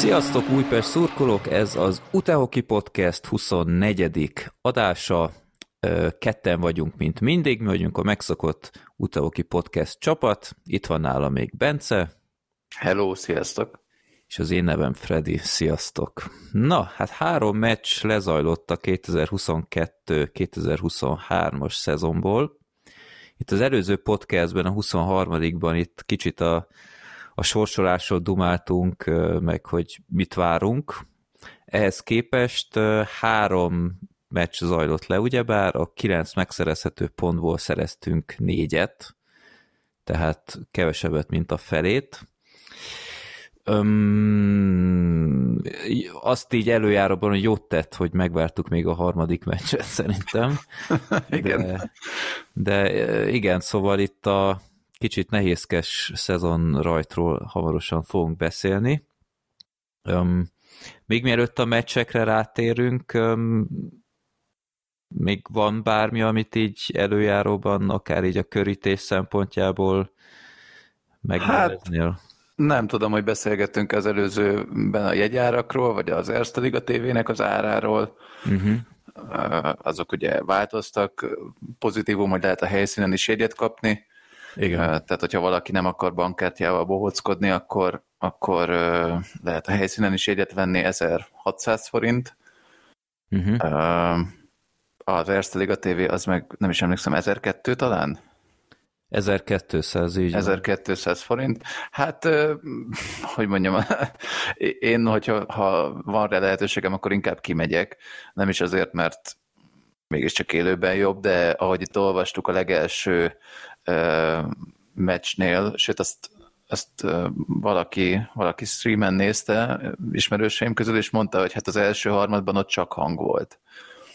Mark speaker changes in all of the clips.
Speaker 1: Sziasztok Újpest szurkolók, ez az Utehoki Podcast 24. adása. Ketten vagyunk, mint mindig, mi vagyunk a megszokott Utehoki Podcast csapat. Itt van nála még Bence.
Speaker 2: Hello, sziasztok!
Speaker 1: És az én nevem Freddy, sziasztok! Na, hát három meccs lezajlott a 2022-2023-as szezonból. Itt az előző podcastben, a 23-ban itt kicsit a a sorsolásról dumáltunk, meg hogy mit várunk. Ehhez képest három meccs zajlott le, ugyebár a kilenc megszerezhető pontból szereztünk négyet, tehát kevesebbet, mint a felét. Öm, azt így előjáróban, hogy jót tett, hogy megvártuk még a harmadik meccset szerintem.
Speaker 2: igen.
Speaker 1: De, de igen, szóval itt a kicsit nehézkes szezon rajtról hamarosan fogunk beszélni. Um, még mielőtt a meccsekre rátérünk, um, még van bármi, amit így előjáróban, akár így a körítés szempontjából megneveznél? Hát,
Speaker 2: nem tudom, hogy beszélgettünk az előzőben a jegyárakról, vagy az Erste Liga TV-nek az áráról. Uh-huh. Azok ugye változtak, pozitívum, hogy lehet a helyszínen is jegyet kapni. Igen. Tehát, hogyha valaki nem akar bankkártyával bohockodni, akkor, akkor lehet a helyszínen is jegyet venni 1600 forint. Uh-huh. Az Erste Liga TV az meg, nem is emlékszem, 1200 talán?
Speaker 1: 1200, így
Speaker 2: 1200 forint. Hát, hogy mondjam, én, hogyha ha van rá lehetőségem, akkor inkább kimegyek. Nem is azért, mert mégiscsak élőben jobb, de ahogy itt olvastuk a legelső meccsnél, sőt azt, azt valaki, valaki streamen nézte, ismerőseim közül, és mondta, hogy hát az első harmadban ott csak hang volt.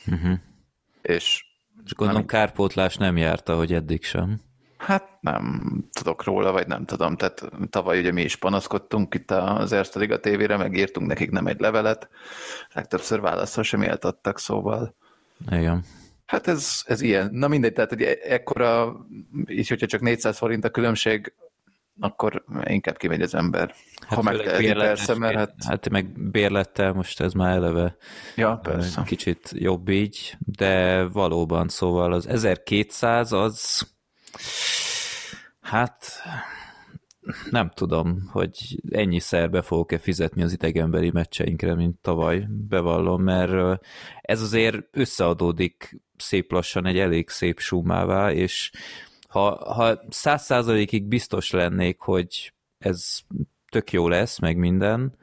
Speaker 2: Uh-huh. És,
Speaker 1: és gondolom nem, kárpótlás nem járta, hogy eddig sem.
Speaker 2: Hát nem tudok róla, vagy nem tudom. Tehát tavaly ugye mi is panaszkodtunk itt az Erste Liga tévére, meg írtunk nekik nem egy levelet. Legtöbbször válaszol sem éltattak, szóval.
Speaker 1: Igen.
Speaker 2: Hát ez, ez ilyen. Na mindegy, tehát hogy ekkora, így hogyha csak 400 forint a különbség, akkor inkább kimegy az ember.
Speaker 1: Hát ha megteheti persze, mert hát... Hát meg bérlettel most ez már eleve
Speaker 2: ja, persze.
Speaker 1: kicsit jobb így, de valóban, szóval az 1200 az hát nem tudom, hogy ennyi szerbe fogok-e fizetni az idegenbeli meccseinkre, mint tavaly, bevallom, mert ez azért összeadódik szép lassan egy elég szép sumává, és ha, ha száz százalékig biztos lennék, hogy ez tök jó lesz, meg minden,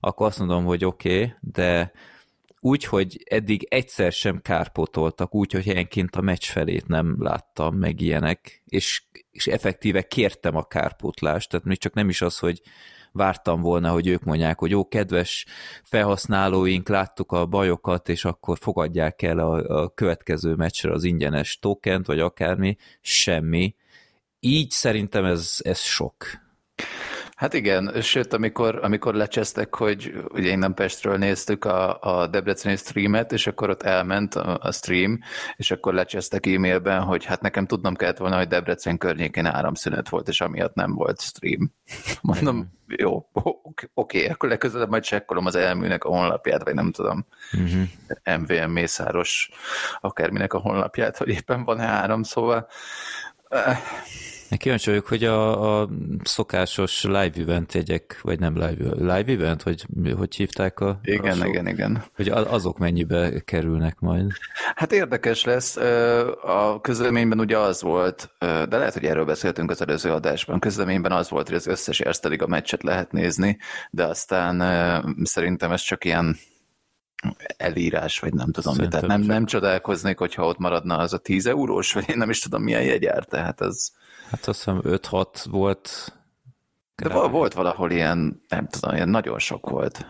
Speaker 1: akkor azt mondom, hogy oké, okay, de úgy, hogy eddig egyszer sem kárpotoltak, úgy, hogy helyenként a meccs felét nem láttam, meg ilyenek, és, és effektíve kértem a kárpótlást, tehát még csak nem is az, hogy vártam volna, hogy ők mondják, hogy jó, kedves felhasználóink, láttuk a bajokat, és akkor fogadják el a, a következő meccsre az ingyenes tokent, vagy akármi, semmi. Így szerintem ez, ez sok.
Speaker 2: Hát igen, sőt, amikor, amikor lecsesztek, hogy ugye innen Pestről néztük a, a Debreceni streamet, és akkor ott elment a, a stream, és akkor lecsesztek e-mailben, hogy hát nekem tudnom kellett volna, hogy Debrecen környékén áramszünet volt, és amiatt nem volt stream. Mondom, jó, oké, okay, akkor legközelebb majd csekkolom az elműnek a honlapját, vagy nem tudom, uh-huh. Mhm. MVM Mészáros akárminek a honlapját, hogy éppen van-e áram, szóval
Speaker 1: eh, Kíváncsi vagyok, hogy a, a szokásos live event jegyek, vagy nem live, live event, hogy hogy hívták a...
Speaker 2: Igen,
Speaker 1: a
Speaker 2: igen, igen.
Speaker 1: Hogy azok mennyibe kerülnek majd?
Speaker 2: Hát érdekes lesz. A közleményben ugye az volt, de lehet, hogy erről beszéltünk az előző adásban, közleményben az volt, hogy az összes Erste a meccset lehet nézni, de aztán szerintem ez csak ilyen elírás, vagy nem tudom mit. Tehát nem, nem csodálkoznék, hogyha ott maradna az a 10 eurós, vagy én nem is tudom milyen jegyár, tehát ez...
Speaker 1: Hát azt hiszem 5-6 volt.
Speaker 2: De kb. volt valahol ilyen, nem tudom, ilyen nagyon sok volt.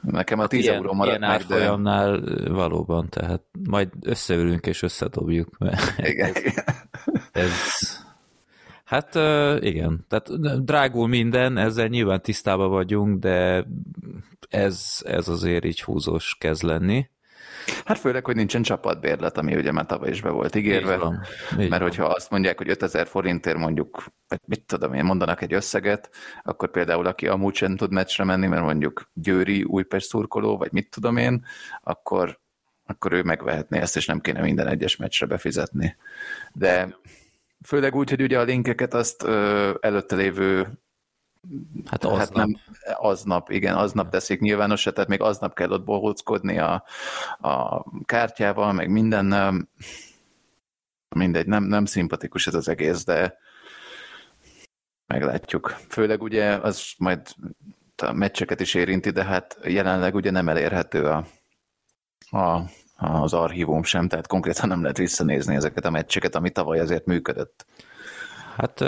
Speaker 2: Nekem a 10 hát euró maradt
Speaker 1: ilyen meg, de... valóban, tehát majd összeülünk és összedobjuk. Mert
Speaker 2: igen.
Speaker 1: ez... Hát igen, tehát drágul minden, ezzel nyilván tisztában vagyunk, de ez, ez azért így húzós kezd lenni.
Speaker 2: Hát főleg, hogy nincsen csapatbérlet, ami ugye már tavaly is be volt ígérve. Így van. Így mert hogyha azt mondják, hogy 5000 forintért mondjuk, mit tudom én, mondanak egy összeget, akkor például aki amúgy sem tud meccsre menni, mert mondjuk Győri, Újpest szurkoló, vagy mit tudom én, akkor, akkor ő megvehetné ezt, és nem kéne minden egyes meccsre befizetni. De főleg úgy, hogy ugye a linkeket azt ö, előtte lévő
Speaker 1: Hát aznap. Hát nem,
Speaker 2: aznap, igen, aznap teszik nyilvánosra, tehát még aznap kell ott bohóckodni a, a kártyával, meg minden mindegy, nem, nem szimpatikus ez az egész, de meglátjuk. Főleg ugye az majd a meccseket is érinti, de hát jelenleg ugye nem elérhető a, a, az archívum sem, tehát konkrétan nem lehet visszanézni ezeket a meccseket, ami tavaly azért működött.
Speaker 1: Hát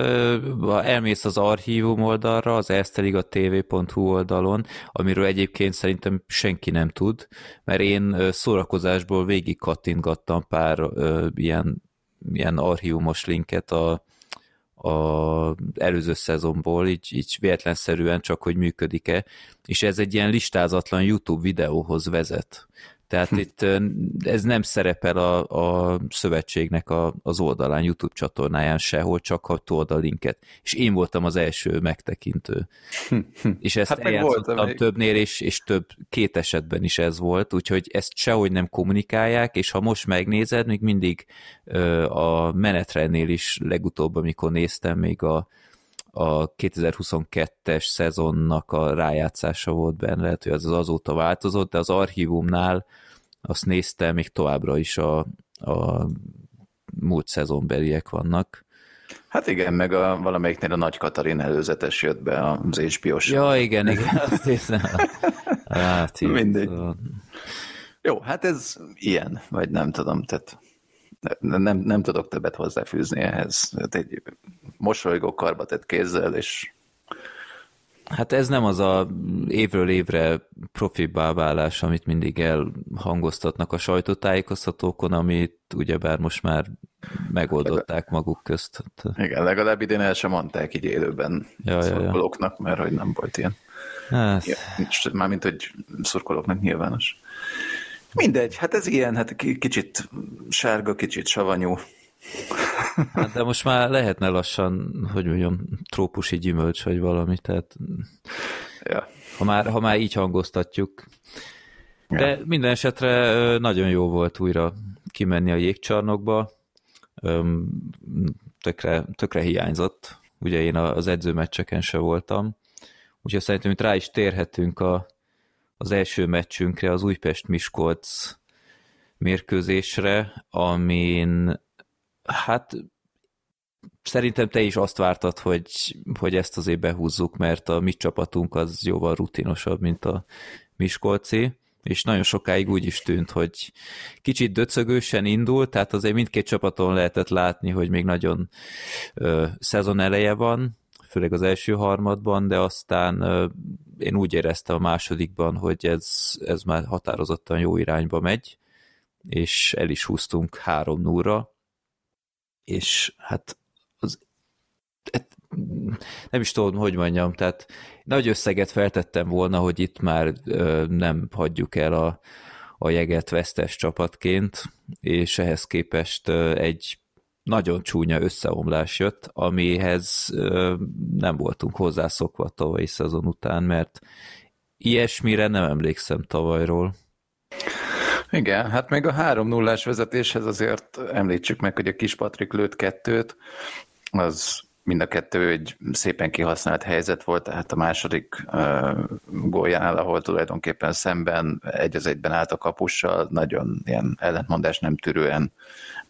Speaker 1: ha elmész az archívum oldalra, az eszteligatv.hu oldalon, amiről egyébként szerintem senki nem tud, mert én szórakozásból végig kattintgattam pár ilyen, ilyen archívumos linket a, a előző szezonból, így, így véletlenszerűen csak, hogy működik-e, és ez egy ilyen listázatlan YouTube videóhoz vezet. Tehát hm. itt ez nem szerepel a, a szövetségnek a, az oldalán, YouTube csatornáján sehol, csak ha told a linket. És én voltam az első megtekintő. Hm, hm. és ezt hát eljátszottam többnél, és, és több, két esetben is ez volt, úgyhogy ezt sehogy nem kommunikálják, és ha most megnézed, még mindig ö, a menetrendnél is legutóbb, amikor néztem, még a, a 2022-es szezonnak a rájátszása volt benne, lehet, hogy az azóta változott, de az archívumnál azt néztem, még továbbra is a, a múlt szezonbeliek vannak.
Speaker 2: Hát igen, meg a, valamelyiknél a Nagy Katalin előzetes jött be az hbo
Speaker 1: Ja, igen, igen, azt hiszem. Hát,
Speaker 2: Mindegy. Jó, hát ez ilyen, vagy nem tudom, tehát nem, nem tudok többet hozzáfűzni ehhez. Hát egy mosolygó karba tett kézzel, és
Speaker 1: Hát ez nem az a évről évre profibbá válás, amit mindig elhangoztatnak a sajtótájékoztatókon, amit ugyebár most már megoldották maguk közt.
Speaker 2: Igen, legalább idén el sem mondták így élőben ja, szurkolóknak, mert hogy nem volt ilyen. Hát. Ja, mármint, hogy szurkolóknak nyilvános. Mindegy, hát ez ilyen, hát kicsit sárga, kicsit savanyú.
Speaker 1: Hát de most már lehetne lassan, hogy mondjam, trópusi gyümölcs, vagy valami, tehát ja. ha, már, ha már így hangoztatjuk. De ja. minden esetre nagyon jó volt újra kimenni a jégcsarnokba, tökre, tökre hiányzott, ugye én az edzőmeccseken se voltam, úgyhogy szerintem itt rá is térhetünk a, az első meccsünkre, az Újpest-Miskolc mérkőzésre, amin hát szerintem te is azt vártad, hogy, hogy ezt azért behúzzuk, mert a mi csapatunk az jóval rutinosabb, mint a Miskolci, és nagyon sokáig úgy is tűnt, hogy kicsit döcögősen indult, tehát azért mindkét csapaton lehetett látni, hogy még nagyon ö, szezon eleje van, főleg az első harmadban, de aztán én úgy éreztem a másodikban, hogy ez, ez már határozottan jó irányba megy, és el is húztunk három núra, és hát az, et, nem is tudom, hogy mondjam, tehát nagy összeget feltettem volna, hogy itt már nem hagyjuk el a, a jeget vesztes csapatként, és ehhez képest egy nagyon csúnya összeomlás jött, amihez nem voltunk hozzászokva tavalyi szezon után, mert ilyesmire nem emlékszem tavalyról.
Speaker 2: Igen, hát még a 3 0 vezetéshez azért említsük meg, hogy a kis Patrik lőtt kettőt, az mind a kettő egy szépen kihasznált helyzet volt, tehát a második uh, góljánál, ahol tulajdonképpen szemben egy az egyben állt a kapussal, nagyon ilyen ellentmondás nem tűrően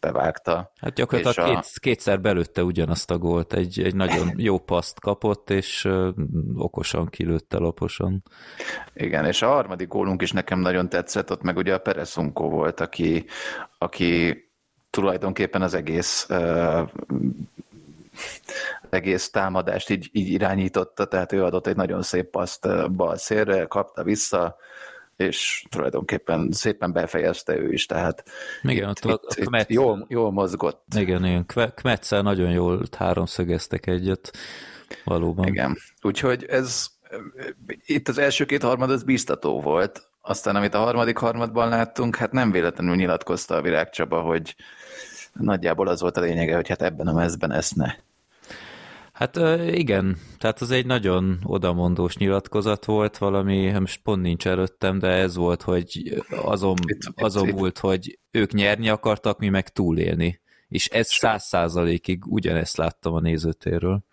Speaker 2: bevágta.
Speaker 1: Hát gyakorlatilag a... két, kétszer belőtte ugyanazt a gólt, egy, egy nagyon jó paszt kapott, és uh, okosan kilőtte laposan.
Speaker 2: Igen, és a harmadik gólunk is nekem nagyon tetszett, ott meg ugye a Pereszunkó volt, aki, aki tulajdonképpen az egész uh, egész támadást így, így irányította, tehát ő adott egy nagyon szép paszt bal szélre, kapta vissza, és tulajdonképpen szépen befejezte ő is, tehát
Speaker 1: igen, itt, ott,
Speaker 2: itt, itt jól, jól mozgott.
Speaker 1: Igen, igen, Kmetszel nagyon jól háromszögeztek egyet, valóban.
Speaker 2: Igen, úgyhogy ez itt az első két harmad az biztató volt, aztán amit a harmadik harmadban láttunk, hát nem véletlenül nyilatkozta a Virág Csaba, hogy nagyjából az volt a lényege, hogy hát ebben a mezben eszne.
Speaker 1: Hát igen, tehát az egy nagyon odamondós nyilatkozat volt, valami, most pont nincs előttem, de ez volt, hogy azon, azon múlt, hogy ők nyerni akartak, mi meg túlélni. És ez száz százalékig ugyanezt láttam a nézőtérről.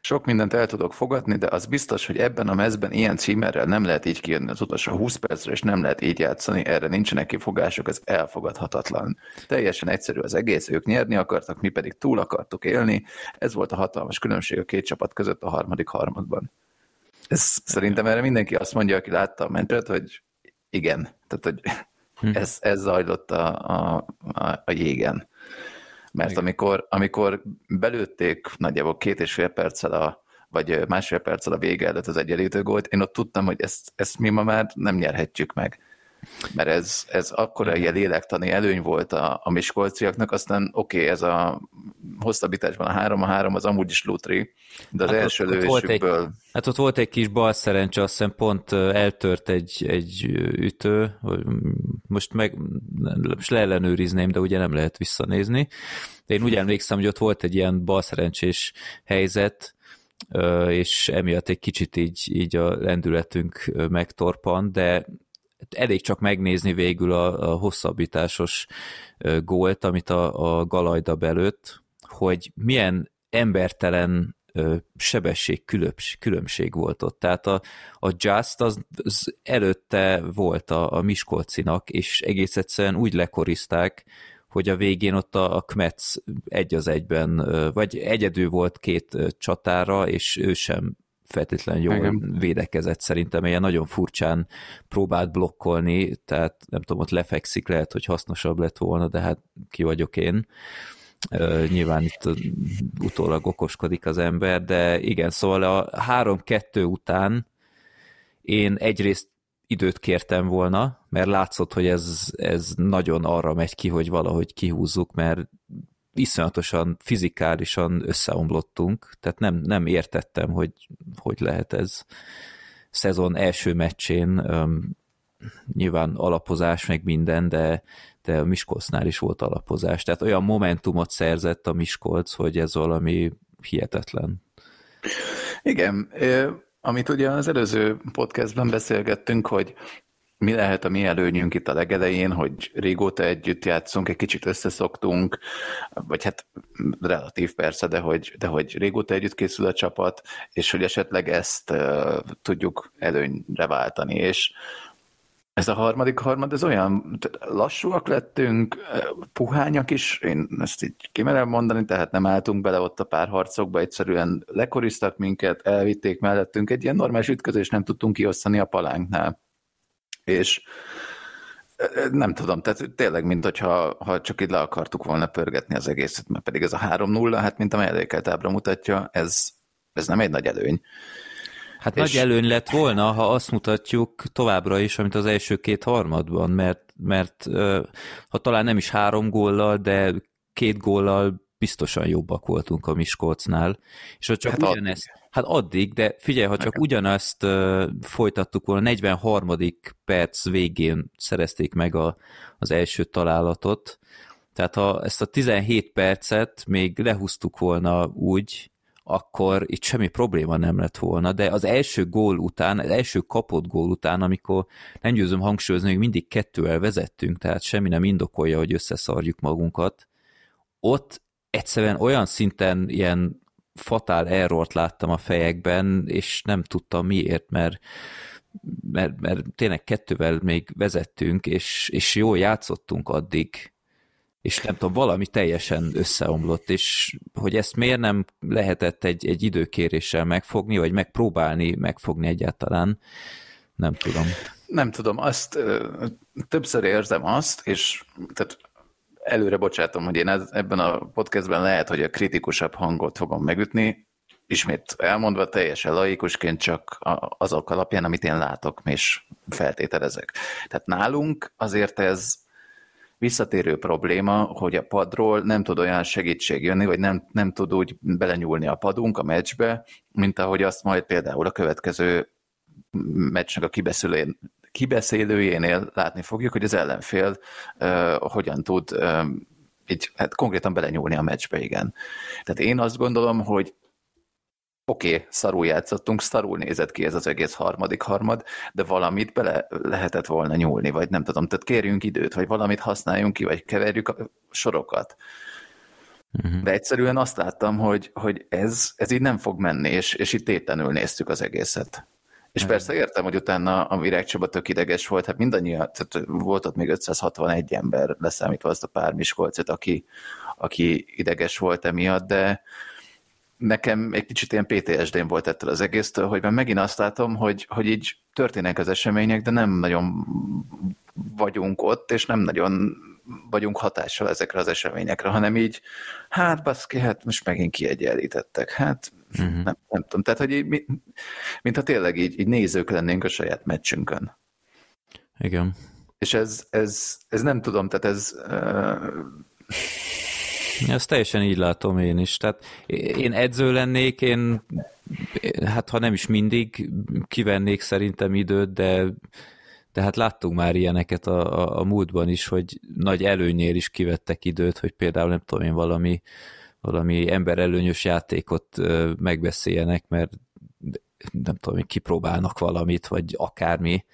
Speaker 2: Sok mindent el tudok fogadni, de az biztos, hogy ebben a mezben ilyen címerrel nem lehet így kijönni az utolsó 20 percre, és nem lehet így játszani, erre nincsenek kifogások, ez elfogadhatatlan. Teljesen egyszerű az egész, ők nyerni akartak, mi pedig túl akartuk élni, ez volt a hatalmas különbség a két csapat között a harmadik harmadban. Ez, szerintem erre mindenki azt mondja, aki látta a mencset, hogy igen, tehát hogy hm. ez, ez zajlott a, a, a, a jégen. Mert Igen. amikor, amikor belőtték nagyjából két és fél perccel a, vagy másfél perccel a vége előtt az egyenlítő gólt, én ott tudtam, hogy ezt, ezt mi ma már nem nyerhetjük meg mert ez, ez akkora ilyen lélektani előny volt a, a miskolciaknak, aztán oké, okay, ez a hosszabbításban a 3 a 3 az amúgy is lútri, de az hát első ott, lövésükből...
Speaker 1: Ott hát ott volt egy kis bal szerencse, azt hiszem pont eltört egy, egy ütő, most meg most leellenőrizném, de ugye nem lehet visszanézni. De én úgy emlékszem, hogy ott volt egy ilyen bal szerencsés helyzet, és emiatt egy kicsit így, így a lendületünk megtorpan, de elég csak megnézni végül a, a hosszabbításos gólt, amit a, a Galajda belőtt, hogy milyen embertelen sebesség különbség volt ott. Tehát a, a Just az, az előtte volt a, a Miskolcinak, és egész egyszerűen úgy lekorizták, hogy a végén ott a, a Kmetz egy az egyben, vagy egyedül volt két csatára, és ő sem feltétlenül jól Igen. védekezett szerintem, ilyen nagyon furcsán próbált blokkolni, tehát nem tudom, ott lefekszik, lehet, hogy hasznosabb lett volna, de hát ki vagyok én. Uh, nyilván itt utólag okoskodik az ember, de igen, szóval a 3-2 után én egyrészt időt kértem volna, mert látszott, hogy ez, ez nagyon arra megy ki, hogy valahogy kihúzzuk, mert iszonyatosan fizikálisan összeomlottunk, tehát nem, nem értettem, hogy hogy lehet ez szezon első meccsén, um, nyilván alapozás meg minden, de, de a Miskolcnál is volt alapozás, tehát olyan momentumot szerzett a Miskolc, hogy ez valami hihetetlen.
Speaker 2: Igen, amit ugye az előző podcastben beszélgettünk, hogy mi lehet a mi előnyünk itt a legelején, hogy régóta együtt játszunk, egy kicsit összeszoktunk, vagy hát relatív persze, de hogy, de hogy régóta együtt készül a csapat, és hogy esetleg ezt uh, tudjuk előnyre váltani, és ez a harmadik harmad, ez olyan lassúak lettünk, puhányak is, én ezt így kimerem mondani, tehát nem álltunk bele ott a párharcokba, egyszerűen lekoriztak minket, elvitték mellettünk, egy ilyen normális ütközés nem tudtunk kiosztani a palánknál és nem tudom, tehát tényleg, mint hogyha ha csak így le akartuk volna pörgetni az egészet, mert pedig ez a 3-0, hát mint a mellékelt ábra mutatja, ez, ez nem egy nagy előny.
Speaker 1: Hát és... nagy előny lett volna, ha azt mutatjuk továbbra is, amit az első két harmadban, mert, mert ha talán nem is három góllal, de két góllal biztosan jobbak voltunk a Miskolcnál, és ott csak hát ugyanezt, Hát addig, de figyelj, ha csak ugyanazt uh, folytattuk volna, 43. perc végén szerezték meg a, az első találatot, tehát ha ezt a 17 percet még lehúztuk volna úgy, akkor itt semmi probléma nem lett volna, de az első gól után, az első kapott gól után, amikor nem győzöm hangsúlyozni, hogy mindig kettővel vezettünk, tehát semmi nem indokolja, hogy összeszarjuk magunkat, ott egyszerűen olyan szinten ilyen fatál errort láttam a fejekben, és nem tudtam miért, mert mert, mert tényleg kettővel még vezettünk, és, és jól játszottunk addig, és nem tudom, valami teljesen összeomlott, és hogy ezt miért nem lehetett egy, egy időkéréssel megfogni, vagy megpróbálni megfogni egyáltalán, nem tudom.
Speaker 2: Nem tudom, azt ö, többször érzem azt, és tehát előre bocsátom, hogy én ebben a podcastben lehet, hogy a kritikusabb hangot fogom megütni, ismét elmondva teljesen laikusként csak azok alapján, amit én látok, és feltételezek. Tehát nálunk azért ez visszatérő probléma, hogy a padról nem tud olyan segítség jönni, vagy nem, nem tud úgy belenyúlni a padunk a meccsbe, mint ahogy azt majd például a következő meccsnek a kibeszélőjén, kibeszélőjénél látni fogjuk, hogy az ellenfél uh, hogyan tud uh, így hát konkrétan belenyúlni a meccsbe, igen. Tehát én azt gondolom, hogy oké, okay, szarul játszottunk, szarul nézett ki ez az egész harmadik harmad, de valamit bele lehetett volna nyúlni, vagy nem tudom, tehát kérjünk időt, vagy valamit használjunk ki, vagy keverjük a sorokat. Uh-huh. De egyszerűen azt láttam, hogy, hogy ez, ez így nem fog menni, és, és itt tétlenül néztük az egészet. És persze értem, hogy utána a Virág Csaba tök ideges volt, hát mindannyian, tehát volt ott még 561 ember, leszámítva azt a pár Miskolcot, aki, aki ideges volt emiatt, de, nekem egy kicsit ilyen PTSD-n volt ettől az egésztől, hogy már megint azt látom, hogy, hogy így történnek az események, de nem nagyon vagyunk ott, és nem nagyon vagyunk hatással ezekre az eseményekre, hanem így, hát baszki, hát most megint kiegyenlítettek, hát uh-huh. nem, nem tudom, tehát hogy így, mi, mintha tényleg így, így nézők lennénk a saját meccsünkön.
Speaker 1: Igen.
Speaker 2: És ez, ez, ez nem tudom, tehát ez uh,
Speaker 1: ezt teljesen így látom én is. Tehát én edző lennék, én hát ha nem is mindig kivennék szerintem időt, de de hát láttunk már ilyeneket a, a, a múltban is, hogy nagy előnyér is kivettek időt, hogy például nem tudom én valami, valami emberelőnyös játékot megbeszéljenek, mert nem tudom, kipróbálnak valamit, vagy akármi.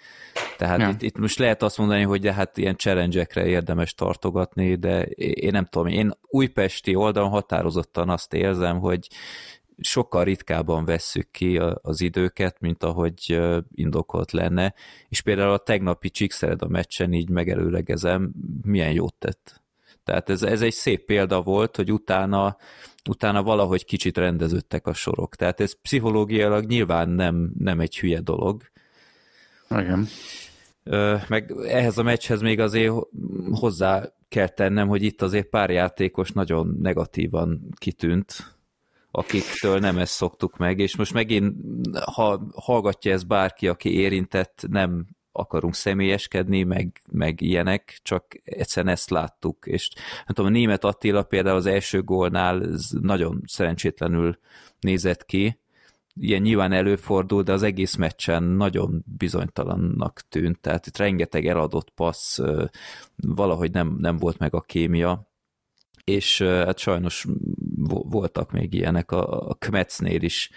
Speaker 1: Tehát ja. itt, itt most lehet azt mondani, hogy de hát ilyen challenge érdemes tartogatni, de én nem tudom, én újpesti oldalon határozottan azt érzem, hogy sokkal ritkábban vesszük ki az időket, mint ahogy indokolt lenne, és például a tegnapi Csíkszered a meccsen így megelőlegezem, milyen jót tett. Tehát ez, ez egy szép példa volt, hogy utána, utána valahogy kicsit rendeződtek a sorok. Tehát ez pszichológiailag nyilván nem, nem egy hülye dolog.
Speaker 2: Igen.
Speaker 1: Meg ehhez a meccshez még azért hozzá kell tennem, hogy itt azért pár játékos nagyon negatívan kitűnt, akiktől nem ezt szoktuk meg, és most megint, ha hallgatja ez bárki, aki érintett, nem akarunk személyeskedni, meg, meg ilyenek, csak egyszerűen ezt láttuk, és nem tudom, a német Attila például az első gólnál nagyon szerencsétlenül nézett ki, ilyen nyilván előfordul, de az egész meccsen nagyon bizonytalannak tűnt, tehát itt rengeteg eladott passz, valahogy nem, nem volt meg a kémia, és hát sajnos voltak még ilyenek a, a Kmetsznél is.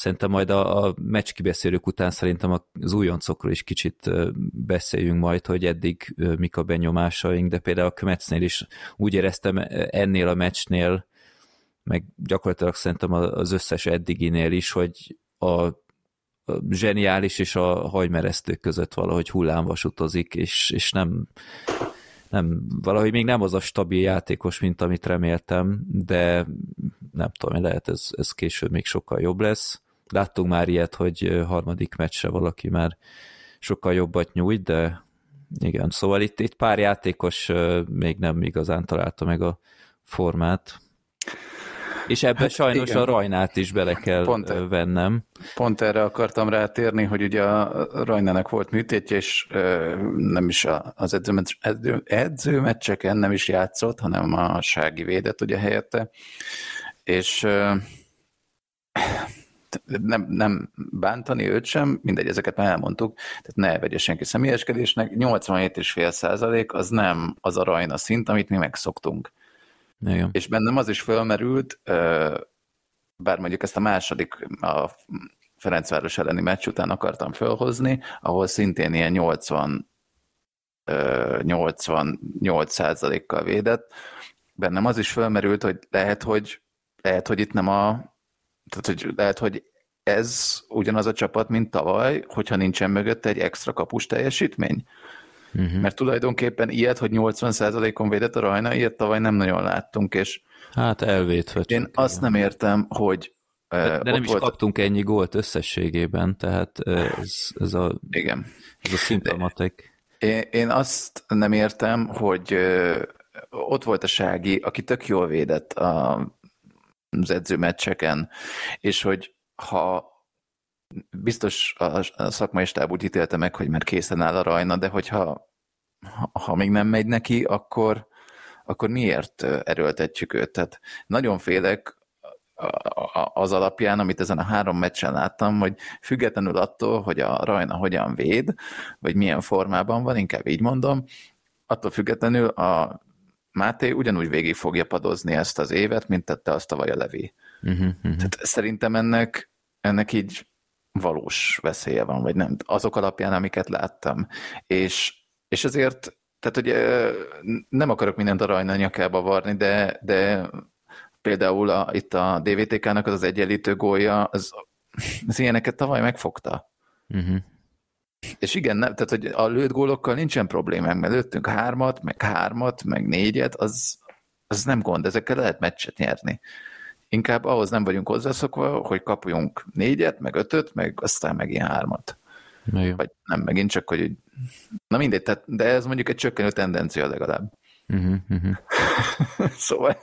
Speaker 1: Szerintem majd a, a meccs kibeszélők után szerintem az újoncokról is kicsit beszéljünk majd, hogy eddig mik a benyomásaink, de például a Kmetsznél is úgy éreztem ennél a meccsnél, meg gyakorlatilag szerintem az összes eddiginél is, hogy a, zseniális és a hajmeresztők között valahogy hullámvasutazik, és, és nem, nem, valahogy még nem az a stabil játékos, mint amit reméltem, de nem tudom, lehet ez, ez később még sokkal jobb lesz. Láttunk már ilyet, hogy harmadik meccsre valaki már sokkal jobbat nyújt, de igen, szóval itt, itt pár játékos még nem igazán találta meg a formát. És ebbe hát sajnos igen. a Rajnát is bele kell pont, e- vennem.
Speaker 2: Pont erre akartam rátérni, hogy ugye a Rajnának volt műtétje, és nem is az edzőmeccs, edző, edzőmeccseken nem is játszott, hanem a Sági védett ugye helyette, és nem, nem bántani őt sem, mindegy, ezeket már elmondtuk, tehát ne vegye senki személyeskedésnek, 87,5 százalék az nem az a rajna szint, amit mi megszoktunk. Igen. És bennem az is fölmerült, bár mondjuk ezt a második, a Ferencváros elleni meccs után akartam fölhozni, ahol szintén ilyen 80 88 százalékkal védett. Bennem az is fölmerült, hogy lehet, hogy lehet, hogy itt nem a tehát, hogy lehet, hogy ez ugyanaz a csapat, mint tavaly, hogyha nincsen mögött egy extra kapus teljesítmény. Uh-huh. Mert tulajdonképpen ilyet, hogy 80%-on védett a rajna, ilyet tavaly nem nagyon láttunk, és
Speaker 1: Hát elvétve.
Speaker 2: Én csak azt igen. nem értem, hogy
Speaker 1: de, de nem is volt... kaptunk ennyi gólt összességében, tehát ez, ez a,
Speaker 2: igen.
Speaker 1: ez a szimptomatik.
Speaker 2: Én, én azt nem értem, hogy ott volt a Sági, aki tök jól védett a, az edzőmeccseken, és hogy ha biztos a szakmai stáb úgy ítélte meg, hogy már készen áll a rajna, de hogyha ha, még nem megy neki, akkor, akkor miért erőltetjük őt? Tehát nagyon félek az alapján, amit ezen a három meccsen láttam, hogy függetlenül attól, hogy a Rajna hogyan véd, vagy milyen formában van, inkább így mondom, attól függetlenül a Máté ugyanúgy végig fogja padozni ezt az évet, mint tette azt a a Levi. Uh-huh, uh-huh. Tehát szerintem ennek, ennek így valós veszélye van, vagy nem, azok alapján, amiket láttam. És, és azért, tehát hogy nem akarok mindent a rajna nyakába varni, de, de például a, itt a DVTK-nak az az egyenlítő gólja, az, az ilyeneket tavaly megfogta. Uh-huh. És igen, nem, tehát hogy a lőtt gólokkal nincsen problémám, mert lőttünk hármat, meg hármat, meg négyet, az, az nem gond, ezekkel lehet meccset nyerni. Inkább ahhoz nem vagyunk hozzászokva, hogy kapjunk négyet, meg ötöt, meg aztán megint hármat. Jó. Vagy nem megint csak, hogy na mindegy, tehát, de ez mondjuk egy csökkenő tendencia legalább. Uh-huh, uh-huh. szóval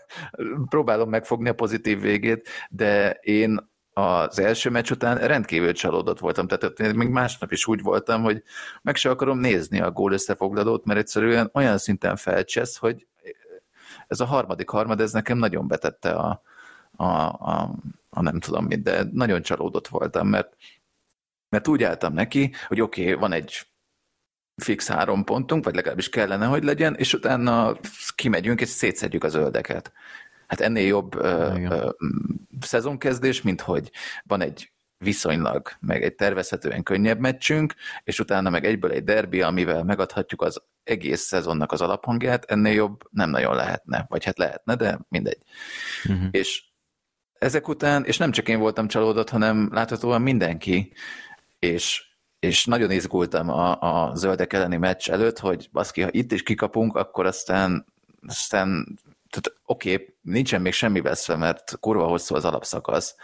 Speaker 2: próbálom megfogni a pozitív végét, de én az első meccs után rendkívül csalódott voltam, tehát én még másnap is úgy voltam, hogy meg se akarom nézni a gól összefoglalót, mert egyszerűen olyan szinten felcsesz, hogy ez a harmadik harmad, ez nekem nagyon betette a, a, a, a nem tudom mit, de nagyon csalódott voltam, mert, mert úgy álltam neki, hogy oké, okay, van egy fix három pontunk, vagy legalábbis kellene, hogy legyen, és utána kimegyünk, és szétszedjük az öldeket. Hát ennél jobb ö, ö, szezonkezdés, mint hogy van egy viszonylag, meg egy tervezhetően könnyebb meccsünk, és utána meg egyből egy derbi, amivel megadhatjuk az egész szezonnak az alaphangját, ennél jobb nem nagyon lehetne, vagy hát lehetne, de mindegy. Uh-huh. És ezek után, és nem csak én voltam csalódott, hanem láthatóan mindenki, és, és nagyon izgultam a, a zöldek elleni meccs előtt, hogy baszki, ha itt is kikapunk, akkor aztán, aztán tehát oké, okay, nincsen még semmi veszve, mert kurva hosszú az alapszakasz,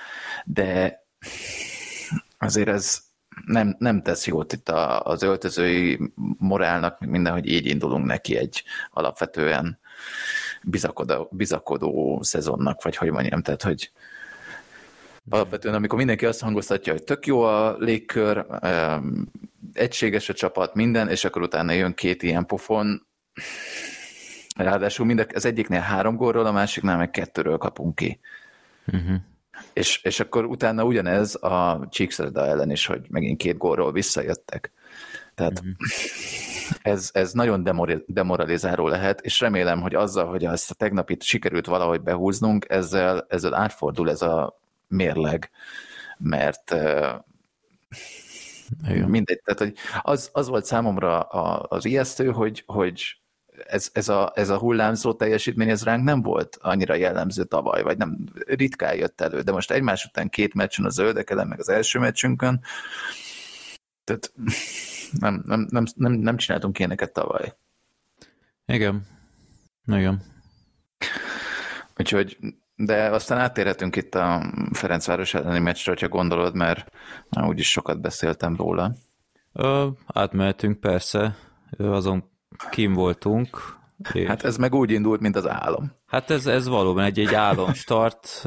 Speaker 2: de azért ez nem, nem tesz jót itt a, az öltözői morálnak, minden, hogy így indulunk neki egy alapvetően bizakodó, bizakodó szezonnak, vagy hogy mondjam, tehát hogy alapvetően amikor mindenki azt hangoztatja, hogy tök jó a légkör, egységes a csapat, minden, és akkor utána jön két ilyen pofon, ráadásul mind az egyiknél három gólról, a másiknál meg kettőről kapunk ki. Uh-huh. És, és akkor utána ugyanez a Csíkszereda ellen is, hogy megint két gólról visszajöttek. Tehát uh-huh. ez, ez nagyon demoralizáló lehet, és remélem, hogy azzal, hogy ezt a tegnapit sikerült valahogy behúznunk, ezzel, ezzel átfordul ez a mérleg, mert Igen. mindegy, tehát hogy az, az volt számomra az ijesztő, hogy, hogy ez, ez, a, ez a hullámzó teljesítmény, ez ránk nem volt annyira jellemző tavaly, vagy nem ritkán jött elő, de most egymás után két meccsen a zöldek ellen, meg az első meccsünkön, tehát nem, nem, nem, nem, nem csináltunk ilyeneket tavaly.
Speaker 1: Igen. Igen.
Speaker 2: Úgyhogy, de aztán áttérhetünk itt a Ferencváros elleni meccsre, hogyha gondolod, mert már úgyis sokat beszéltem róla.
Speaker 1: Ö, átmehetünk persze, azon kim voltunk.
Speaker 2: És... Hát ez meg úgy indult, mint az álom.
Speaker 1: Hát ez, ez valóban egy, egy álomstart,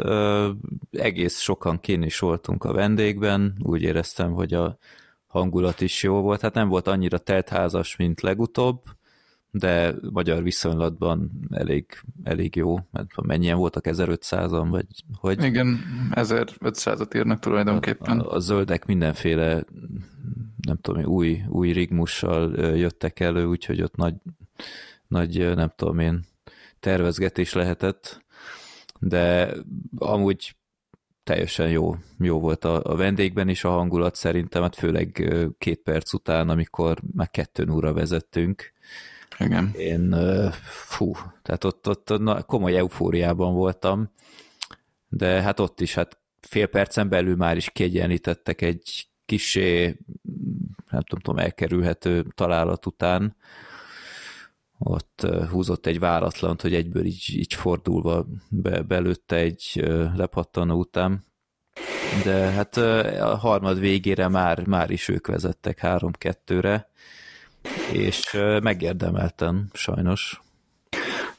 Speaker 1: egész sokan kin is voltunk a vendégben, úgy éreztem, hogy a hangulat is jó volt, hát nem volt annyira teltházas, mint legutóbb, de magyar viszonylatban elég, elég jó, mert mennyien voltak, 1500-an, vagy hogy?
Speaker 2: Igen, 1500-at írnak tulajdonképpen.
Speaker 1: A, a, a zöldek mindenféle nem tudom, új, új rigmussal jöttek elő, úgyhogy ott nagy, nagy, nem tudom én, tervezgetés lehetett, de amúgy teljesen jó, jó volt a, a vendégben is a hangulat szerintem, hát főleg két perc után, amikor már kettő óra vezettünk.
Speaker 2: Igen.
Speaker 1: Én, fú, tehát ott, ott na, komoly eufóriában voltam, de hát ott is, hát fél percen belül már is kiegyenlítettek egy kisé, nem tudom, elkerülhető találat után, ott húzott egy váratlant, hogy egyből így, így fordulva be, belőtte egy lepattanó után. De hát a harmad végére már, már is ők vezettek 3-2-re, és megérdemelten sajnos.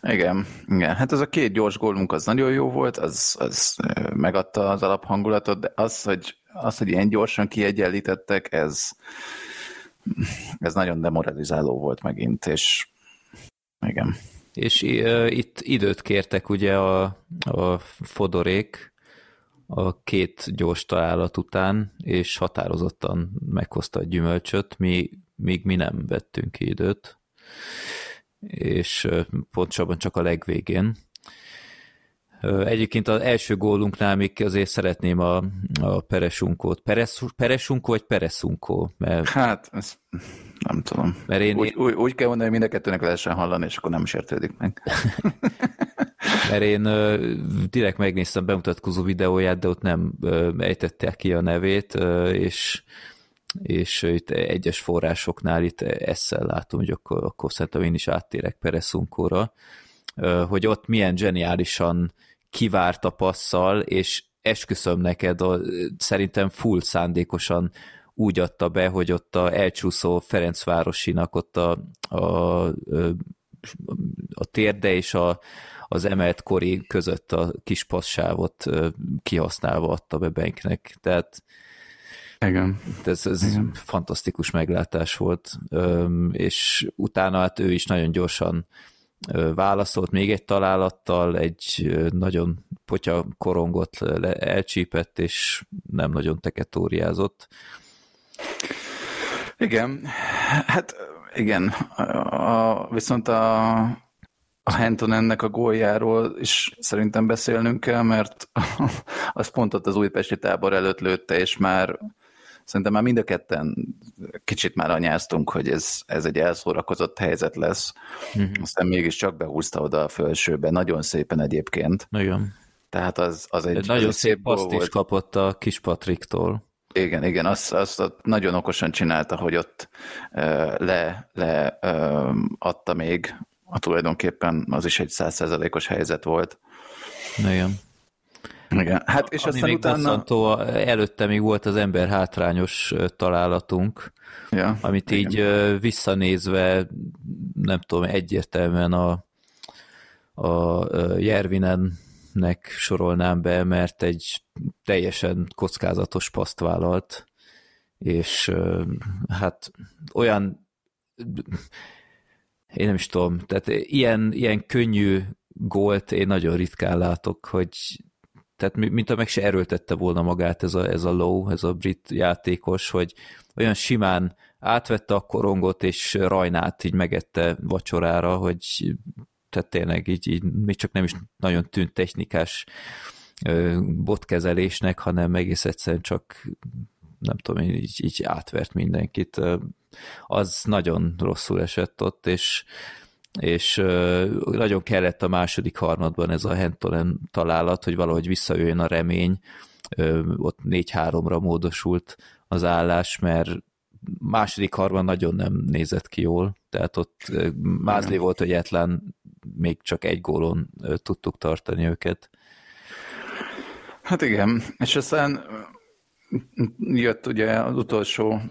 Speaker 2: Igen, igen, hát ez a két gyors gólunk az nagyon jó volt, az, az megadta az alaphangulatot, de az, hogy az, hogy ilyen gyorsan kiegyenlítettek, ez, ez nagyon demoralizáló volt megint, és igen.
Speaker 1: És uh, itt időt kértek ugye a, a fodorék, a két gyors találat után, és határozottan meghozta a gyümölcsöt, mi, míg mi nem vettünk ki időt, és pontosabban csak a legvégén. Egyébként az első gólunknál még azért szeretném a, a Peresunkót. Peres, Peresunkó vagy Pereszunkó?
Speaker 2: Mert, hát, ezt nem tudom. Mert én, úgy, úgy, úgy kell mondani, hogy mind a kettőnek lehessen hallani, és akkor nem is értődik meg.
Speaker 1: mert én uh, direkt megnéztem bemutatkozó videóját, de ott nem uh, ejtették ki a nevét, uh, és és itt egyes forrásoknál itt esszel látom, hogy akkor, akkor szerintem én is áttérek Pereszunkóra, hogy ott milyen zseniálisan kivárt a passzal, és esküszöm neked, a, szerintem full szándékosan úgy adta be, hogy ott a elcsúszó Ferencvárosinak ott a, a, a térde és a, az emelt kori között a kis passzsávot kihasználva adta be Benknek. Tehát
Speaker 2: igen.
Speaker 1: Ez, ez Igen. fantasztikus meglátás volt, és utána hát ő is nagyon gyorsan válaszolt még egy találattal, egy nagyon potya korongot elcsípett, és nem nagyon teketóriázott.
Speaker 2: Igen, hát igen, a, viszont a, a Henton ennek a góljáról is szerintem beszélnünk kell, mert az pont ott az újpesti tábor előtt lőtte, és már szerintem már mind a ketten kicsit már anyáztunk, hogy ez, ez egy elszórakozott helyzet lesz. Uh-huh. Aztán mégiscsak behúzta oda a felsőbe, nagyon szépen egyébként.
Speaker 1: Igen.
Speaker 2: Tehát az, az egy...
Speaker 1: egy nagyon szép paszt is kapott a kis Patriktól.
Speaker 2: Igen, igen, azt, azt nagyon okosan csinálta, hogy ott le, le adta még, a tulajdonképpen az is egy százszerzalékos helyzet volt.
Speaker 1: Igen.
Speaker 2: Igen, hát és
Speaker 1: Ami aztán még utána... Bosszantó, előtte még volt az ember hátrányos találatunk, ja, amit igen. így visszanézve, nem tudom, egyértelműen a, a Jervinennek sorolnám be, mert egy teljesen kockázatos paszt vállalt, és hát olyan én nem is tudom, tehát ilyen, ilyen könnyű gólt én nagyon ritkán látok, hogy tehát mint meg se erőltette volna magát ez a, ez a low, ez a brit játékos, hogy olyan simán átvette a korongot, és rajnát így megette vacsorára, hogy tehát tényleg így, így még csak nem is nagyon tűnt technikás botkezelésnek, hanem egész egyszerűen csak nem tudom, így, így átvert mindenkit. Az nagyon rosszul esett ott, és és nagyon kellett a második harmadban ez a Hentonen találat, hogy valahogy visszajöjjön a remény, ott 4-3-ra módosult az állás, mert második harban nagyon nem nézett ki jól, tehát ott mázli volt, hogy egyetlen még csak egy gólon tudtuk tartani őket.
Speaker 2: Hát igen, és aztán jött ugye az utolsó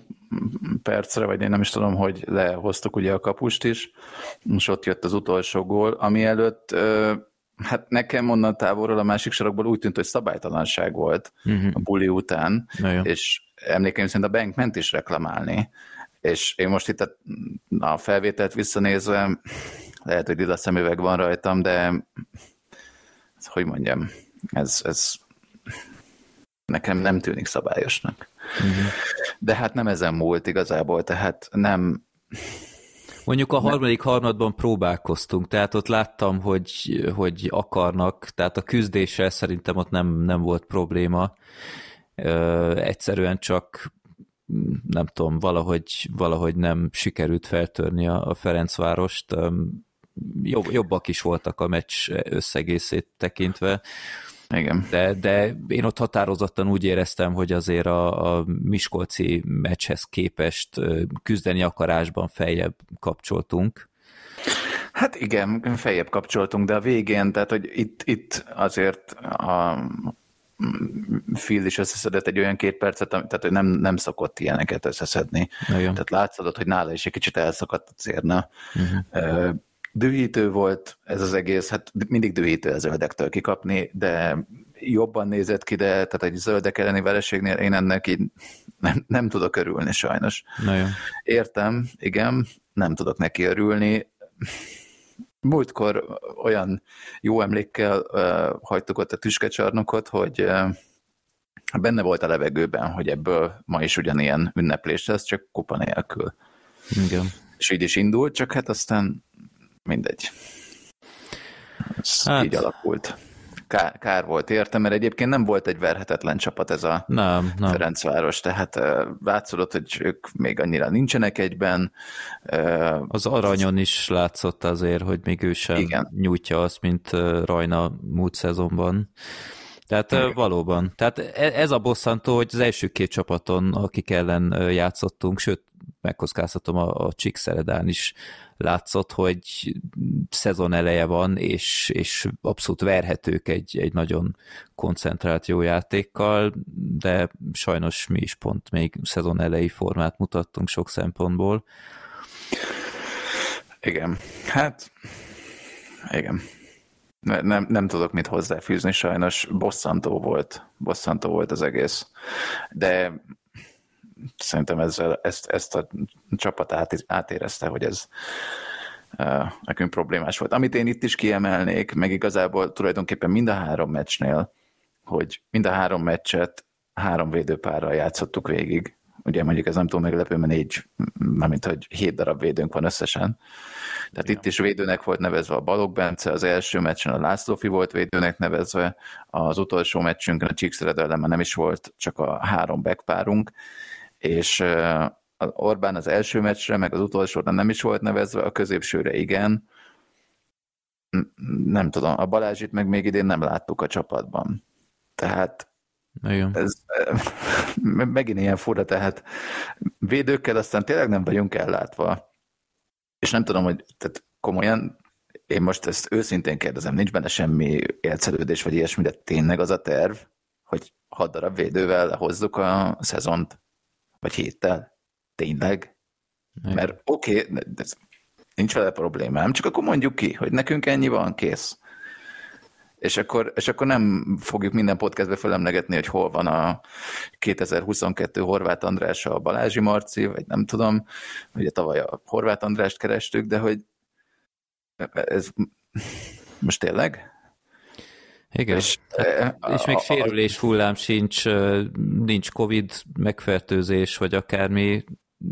Speaker 2: percre, vagy én nem is tudom, hogy lehoztuk ugye a kapust is, és ott jött az utolsó gól, ami előtt hát nekem onnan távolról a másik sarokból úgy tűnt, hogy szabálytalanság volt uh-huh. a buli után, és emlékeim szerint a bank ment is reklamálni, és én most itt a, a felvételt visszanézve, lehet, hogy a szemüveg van rajtam, de hogy mondjam, ez, ez nekem nem tűnik szabályosnak. Uh-huh. De hát nem ezen múlt igazából, tehát nem...
Speaker 1: Mondjuk a harmadik harmadban próbálkoztunk, tehát ott láttam, hogy, hogy akarnak, tehát a küzdéssel szerintem ott nem, nem volt probléma. Ö, egyszerűen csak nem tudom, valahogy, valahogy nem sikerült feltörni a, a Ferencvárost. Jobb, jobbak is voltak a meccs összegészét tekintve.
Speaker 2: Igen.
Speaker 1: De, de én ott határozottan úgy éreztem, hogy azért a, a Miskolci meccshez képest küzdeni akarásban feljebb kapcsoltunk.
Speaker 2: Hát igen, feljebb kapcsoltunk, de a végén, tehát hogy itt, itt azért a Phil is összeszedett egy olyan két percet, tehát hogy nem, nem szokott ilyeneket összeszedni. Igen. Tehát látszott, hogy nála is egy kicsit elszakadt a cérna. Uh-huh dühítő volt ez az egész, hát mindig dühítő a zöldektől kikapni, de jobban nézett ki, de tehát egy zöldek elleni vereségnél én ennek így nem, nem tudok örülni sajnos.
Speaker 1: Na jó.
Speaker 2: Értem, igen, nem tudok neki örülni. Múltkor olyan jó emlékkel uh, hagytuk ott a tüskecsarnokot, hogy uh, benne volt a levegőben, hogy ebből ma is ugyanilyen ünneplés lesz, csak kupa nélkül.
Speaker 1: Igen.
Speaker 2: És így is indult, csak hát aztán mindegy. Ez hát, így alakult. Kár, kár volt érte, mert egyébként nem volt egy verhetetlen csapat ez a
Speaker 1: nem, nem.
Speaker 2: Ferencváros, tehát látszódott, hogy ők még annyira nincsenek egyben.
Speaker 1: Az aranyon is látszott azért, hogy még ő sem igen. nyújtja azt, mint Rajna múlt szezonban. Tehát Igen. valóban. Tehát e, ez a bosszantó, hogy az első két csapaton, akik ellen játszottunk, sőt, megkockáztatom a, a Csíkszeredán is látszott, hogy szezon eleje van, és, és abszolút verhetők egy, egy nagyon koncentrált jó játékkal, de sajnos mi is pont még szezon elejé formát mutattunk sok szempontból.
Speaker 2: Igen, hát igen. Nem, nem tudok mit hozzáfűzni, sajnos bosszantó volt, bosszantó volt az egész. De szerintem ezzel, ezt, ezt a csapat át, átérezte, hogy ez uh, nekünk problémás volt. Amit én itt is kiemelnék, meg igazából tulajdonképpen mind a három meccsnél, hogy mind a három meccset három védőpárral játszottuk végig. Ugye mondjuk ez nem túl meglepő, mert négy, mármint hogy hét darab védőnk van összesen. Tehát Igen. itt is védőnek volt nevezve a Balog Bence, az első meccsen a Lászlófi volt védőnek nevezve, az utolsó meccsünkön a Csíkszered ellen nem is volt, csak a három backpárunk, és Orbán az első meccsre, meg az utolsóra nem is volt nevezve, a középsőre igen. Nem tudom, a Balázsit meg még idén nem láttuk a csapatban. Tehát igen. ez megint ilyen fura, tehát védőkkel aztán tényleg nem vagyunk ellátva. És nem tudom, hogy tehát komolyan, én most ezt őszintén kérdezem, nincs benne semmi élcelődés, vagy ilyesmi, de tényleg az a terv, hogy hat darab védővel hozzuk a szezont? Vagy héttel? Tényleg? Igen. Mert oké, okay, nincs vele problémám, csak akkor mondjuk ki, hogy nekünk ennyi van, kész. És akkor, és akkor nem fogjuk minden podcastbe felemlegetni, hogy hol van a 2022 Horváth András a Balázsi Marci, vagy nem tudom, ugye tavaly a Horváth Andrást kerestük, de hogy ez most tényleg?
Speaker 1: Igen, és, hát, és még sérülés hullám sincs, nincs Covid megfertőzés, vagy akármi,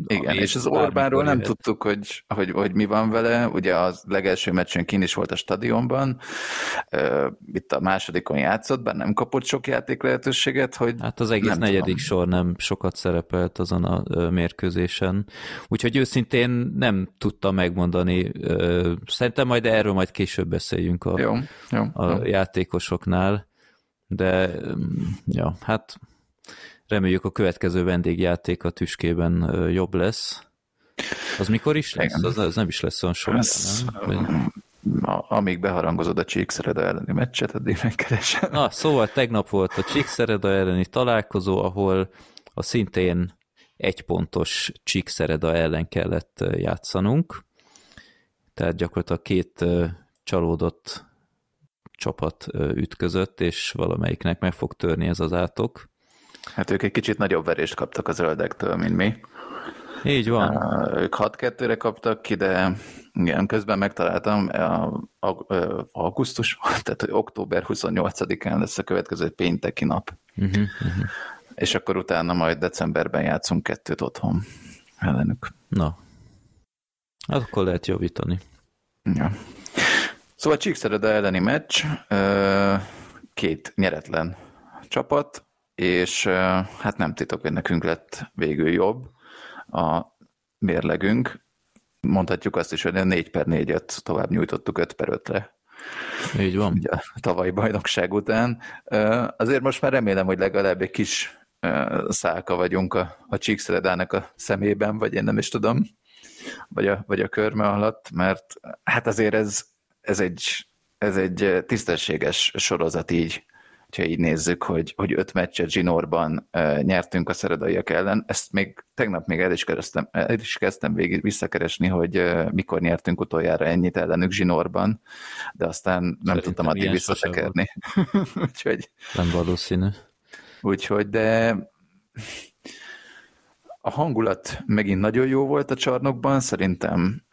Speaker 2: igen, és az Orbánról nem tudtuk, hogy, hogy, hogy mi van vele, ugye az legelső meccsen kin is volt a stadionban, itt a másodikon játszott, bár nem kapott sok játék lehetőséget, hogy
Speaker 1: Hát az egész negyedik tudom. sor nem sokat szerepelt azon a mérkőzésen, úgyhogy őszintén nem tudta megmondani, szerintem majd erről majd később beszéljünk a, jó, jó, a jó. játékosoknál, de ja, hát Reméljük a következő vendégjáték a tüskében jobb lesz. Az mikor is lesz? Az, az nem is lesz olyan sok. Ez, nem?
Speaker 2: amíg beharangozod a Csíkszereda elleni meccset, addig megkeresem.
Speaker 1: Na, szóval tegnap volt a Csíkszereda elleni találkozó, ahol a szintén egypontos Csíkszereda ellen kellett játszanunk. Tehát gyakorlatilag két csalódott csapat ütközött, és valamelyiknek meg fog törni ez az átok.
Speaker 2: Hát ők egy kicsit nagyobb verést kaptak az zöldektől, mint mi.
Speaker 1: Így van.
Speaker 2: Uh, ők 6-2-re kaptak ki, de igen, közben megtaláltam, a, a, a, augusztus, tehát hogy október 28-án lesz a következő pénteki nap. Uh-huh, uh-huh. És akkor utána majd decemberben játszunk kettőt otthon ellenük.
Speaker 1: Na, hát akkor lehet javítani.
Speaker 2: Ja. Szóval Csíkszereda elleni meccs, két nyeretlen csapat, és hát nem titok, hogy nekünk lett végül jobb a mérlegünk. Mondhatjuk azt is, hogy a 4 per 4-et tovább nyújtottuk 5 per 5-re.
Speaker 1: Így van.
Speaker 2: Ugye a tavalyi bajnokság után. Azért most már remélem, hogy legalább egy kis szálka vagyunk a, a Csíkszeredának a szemében, vagy én nem is tudom, vagy a, vagy a körme alatt, mert hát azért ez, ez egy, ez egy tisztességes sorozat így hogyha így nézzük, hogy, hogy öt meccset zsinórban uh, nyertünk a szeredaiak ellen, ezt még tegnap még el is, kezdtem, el is kezdtem végig visszakeresni, hogy uh, mikor nyertünk utoljára ennyit ellenük zsinórban, de aztán nem Szerintem tudtam addig visszatekerni.
Speaker 1: úgyhogy, nem valószínű.
Speaker 2: Úgyhogy, de a hangulat megint nagyon jó volt a csarnokban, szerintem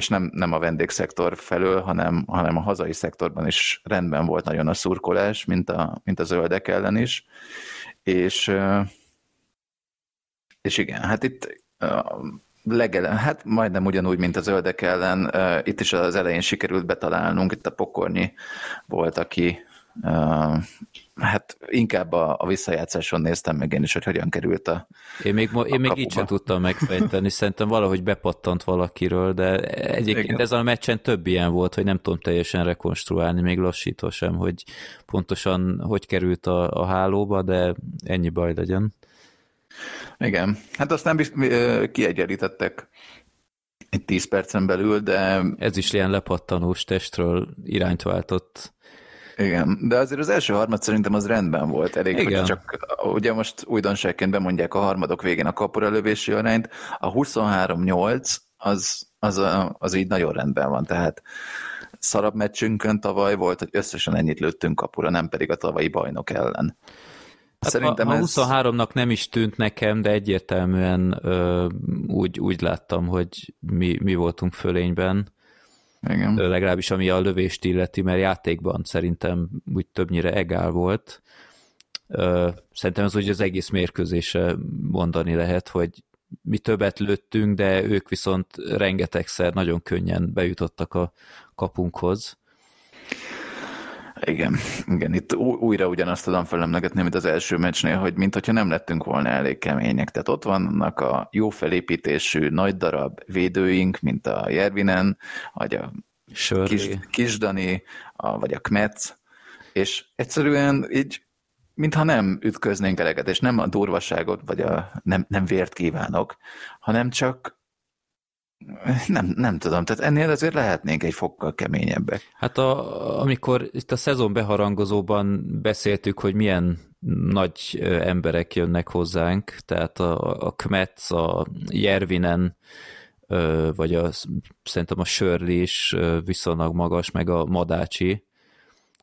Speaker 2: és nem, nem a vendégszektor felől, hanem, hanem a hazai szektorban is rendben volt nagyon a szurkolás, mint a, mint a zöldek ellen is, és, és igen, hát itt legelen, hát majdnem ugyanúgy, mint a zöldek ellen, itt is az elején sikerült betalálnunk, itt a pokornyi volt, aki hát inkább a, a visszajátszáson néztem meg én is, hogy hogyan került a
Speaker 1: Én még, a én még így sem tudtam megfejteni, szerintem valahogy bepattant valakiről, de egyébként Igen. ezen a meccsen több ilyen volt, hogy nem tudom teljesen rekonstruálni, még lassítva sem, hogy pontosan hogy került a, a hálóba, de ennyi baj legyen.
Speaker 2: Igen, hát aztán kiegyenlítettek egy 10 percen belül, de...
Speaker 1: Ez is ilyen lepattanós testről irányt váltott
Speaker 2: igen, de azért az első harmad szerintem az rendben volt. Elég, Igen. hogy csak ugye most újdonságként bemondják a harmadok végén a kapura lövési arányt, a 23-8 az, az, az így nagyon rendben van, tehát szarabb meccsünkön tavaly volt, hogy összesen ennyit lőttünk kapura, nem pedig a tavalyi bajnok ellen.
Speaker 1: Hát Szerintem a, a 23-nak nem is tűnt nekem, de egyértelműen ö, úgy, úgy láttam, hogy mi, mi voltunk fölényben. Igen. legalábbis ami a lövést illeti, mert játékban szerintem úgy többnyire egál volt. Szerintem az úgy az egész mérkőzése mondani lehet, hogy mi többet lőttünk, de ők viszont rengetegszer nagyon könnyen bejutottak a kapunkhoz.
Speaker 2: Igen, igen, itt újra ugyanazt tudom felemlegetni, mint az első meccsnél, hogy mintha nem lettünk volna elég kemények. Tehát ott vannak a jó felépítésű, nagy darab védőink, mint a Jervinen, vagy a Kis, Kisdani, a, vagy a Kmetz, és egyszerűen így mintha nem ütköznénk eleget, és nem a durvaságot, vagy a nem, nem vért kívánok, hanem csak nem, nem tudom, tehát ennél azért lehetnénk egy fokkal keményebbek.
Speaker 1: Hát a, amikor itt a szezon beharangozóban beszéltük, hogy milyen nagy emberek jönnek hozzánk, tehát a, a Kmetz, a Jervinen, vagy a, szerintem a Sörli is viszonylag magas, meg a Madácsi,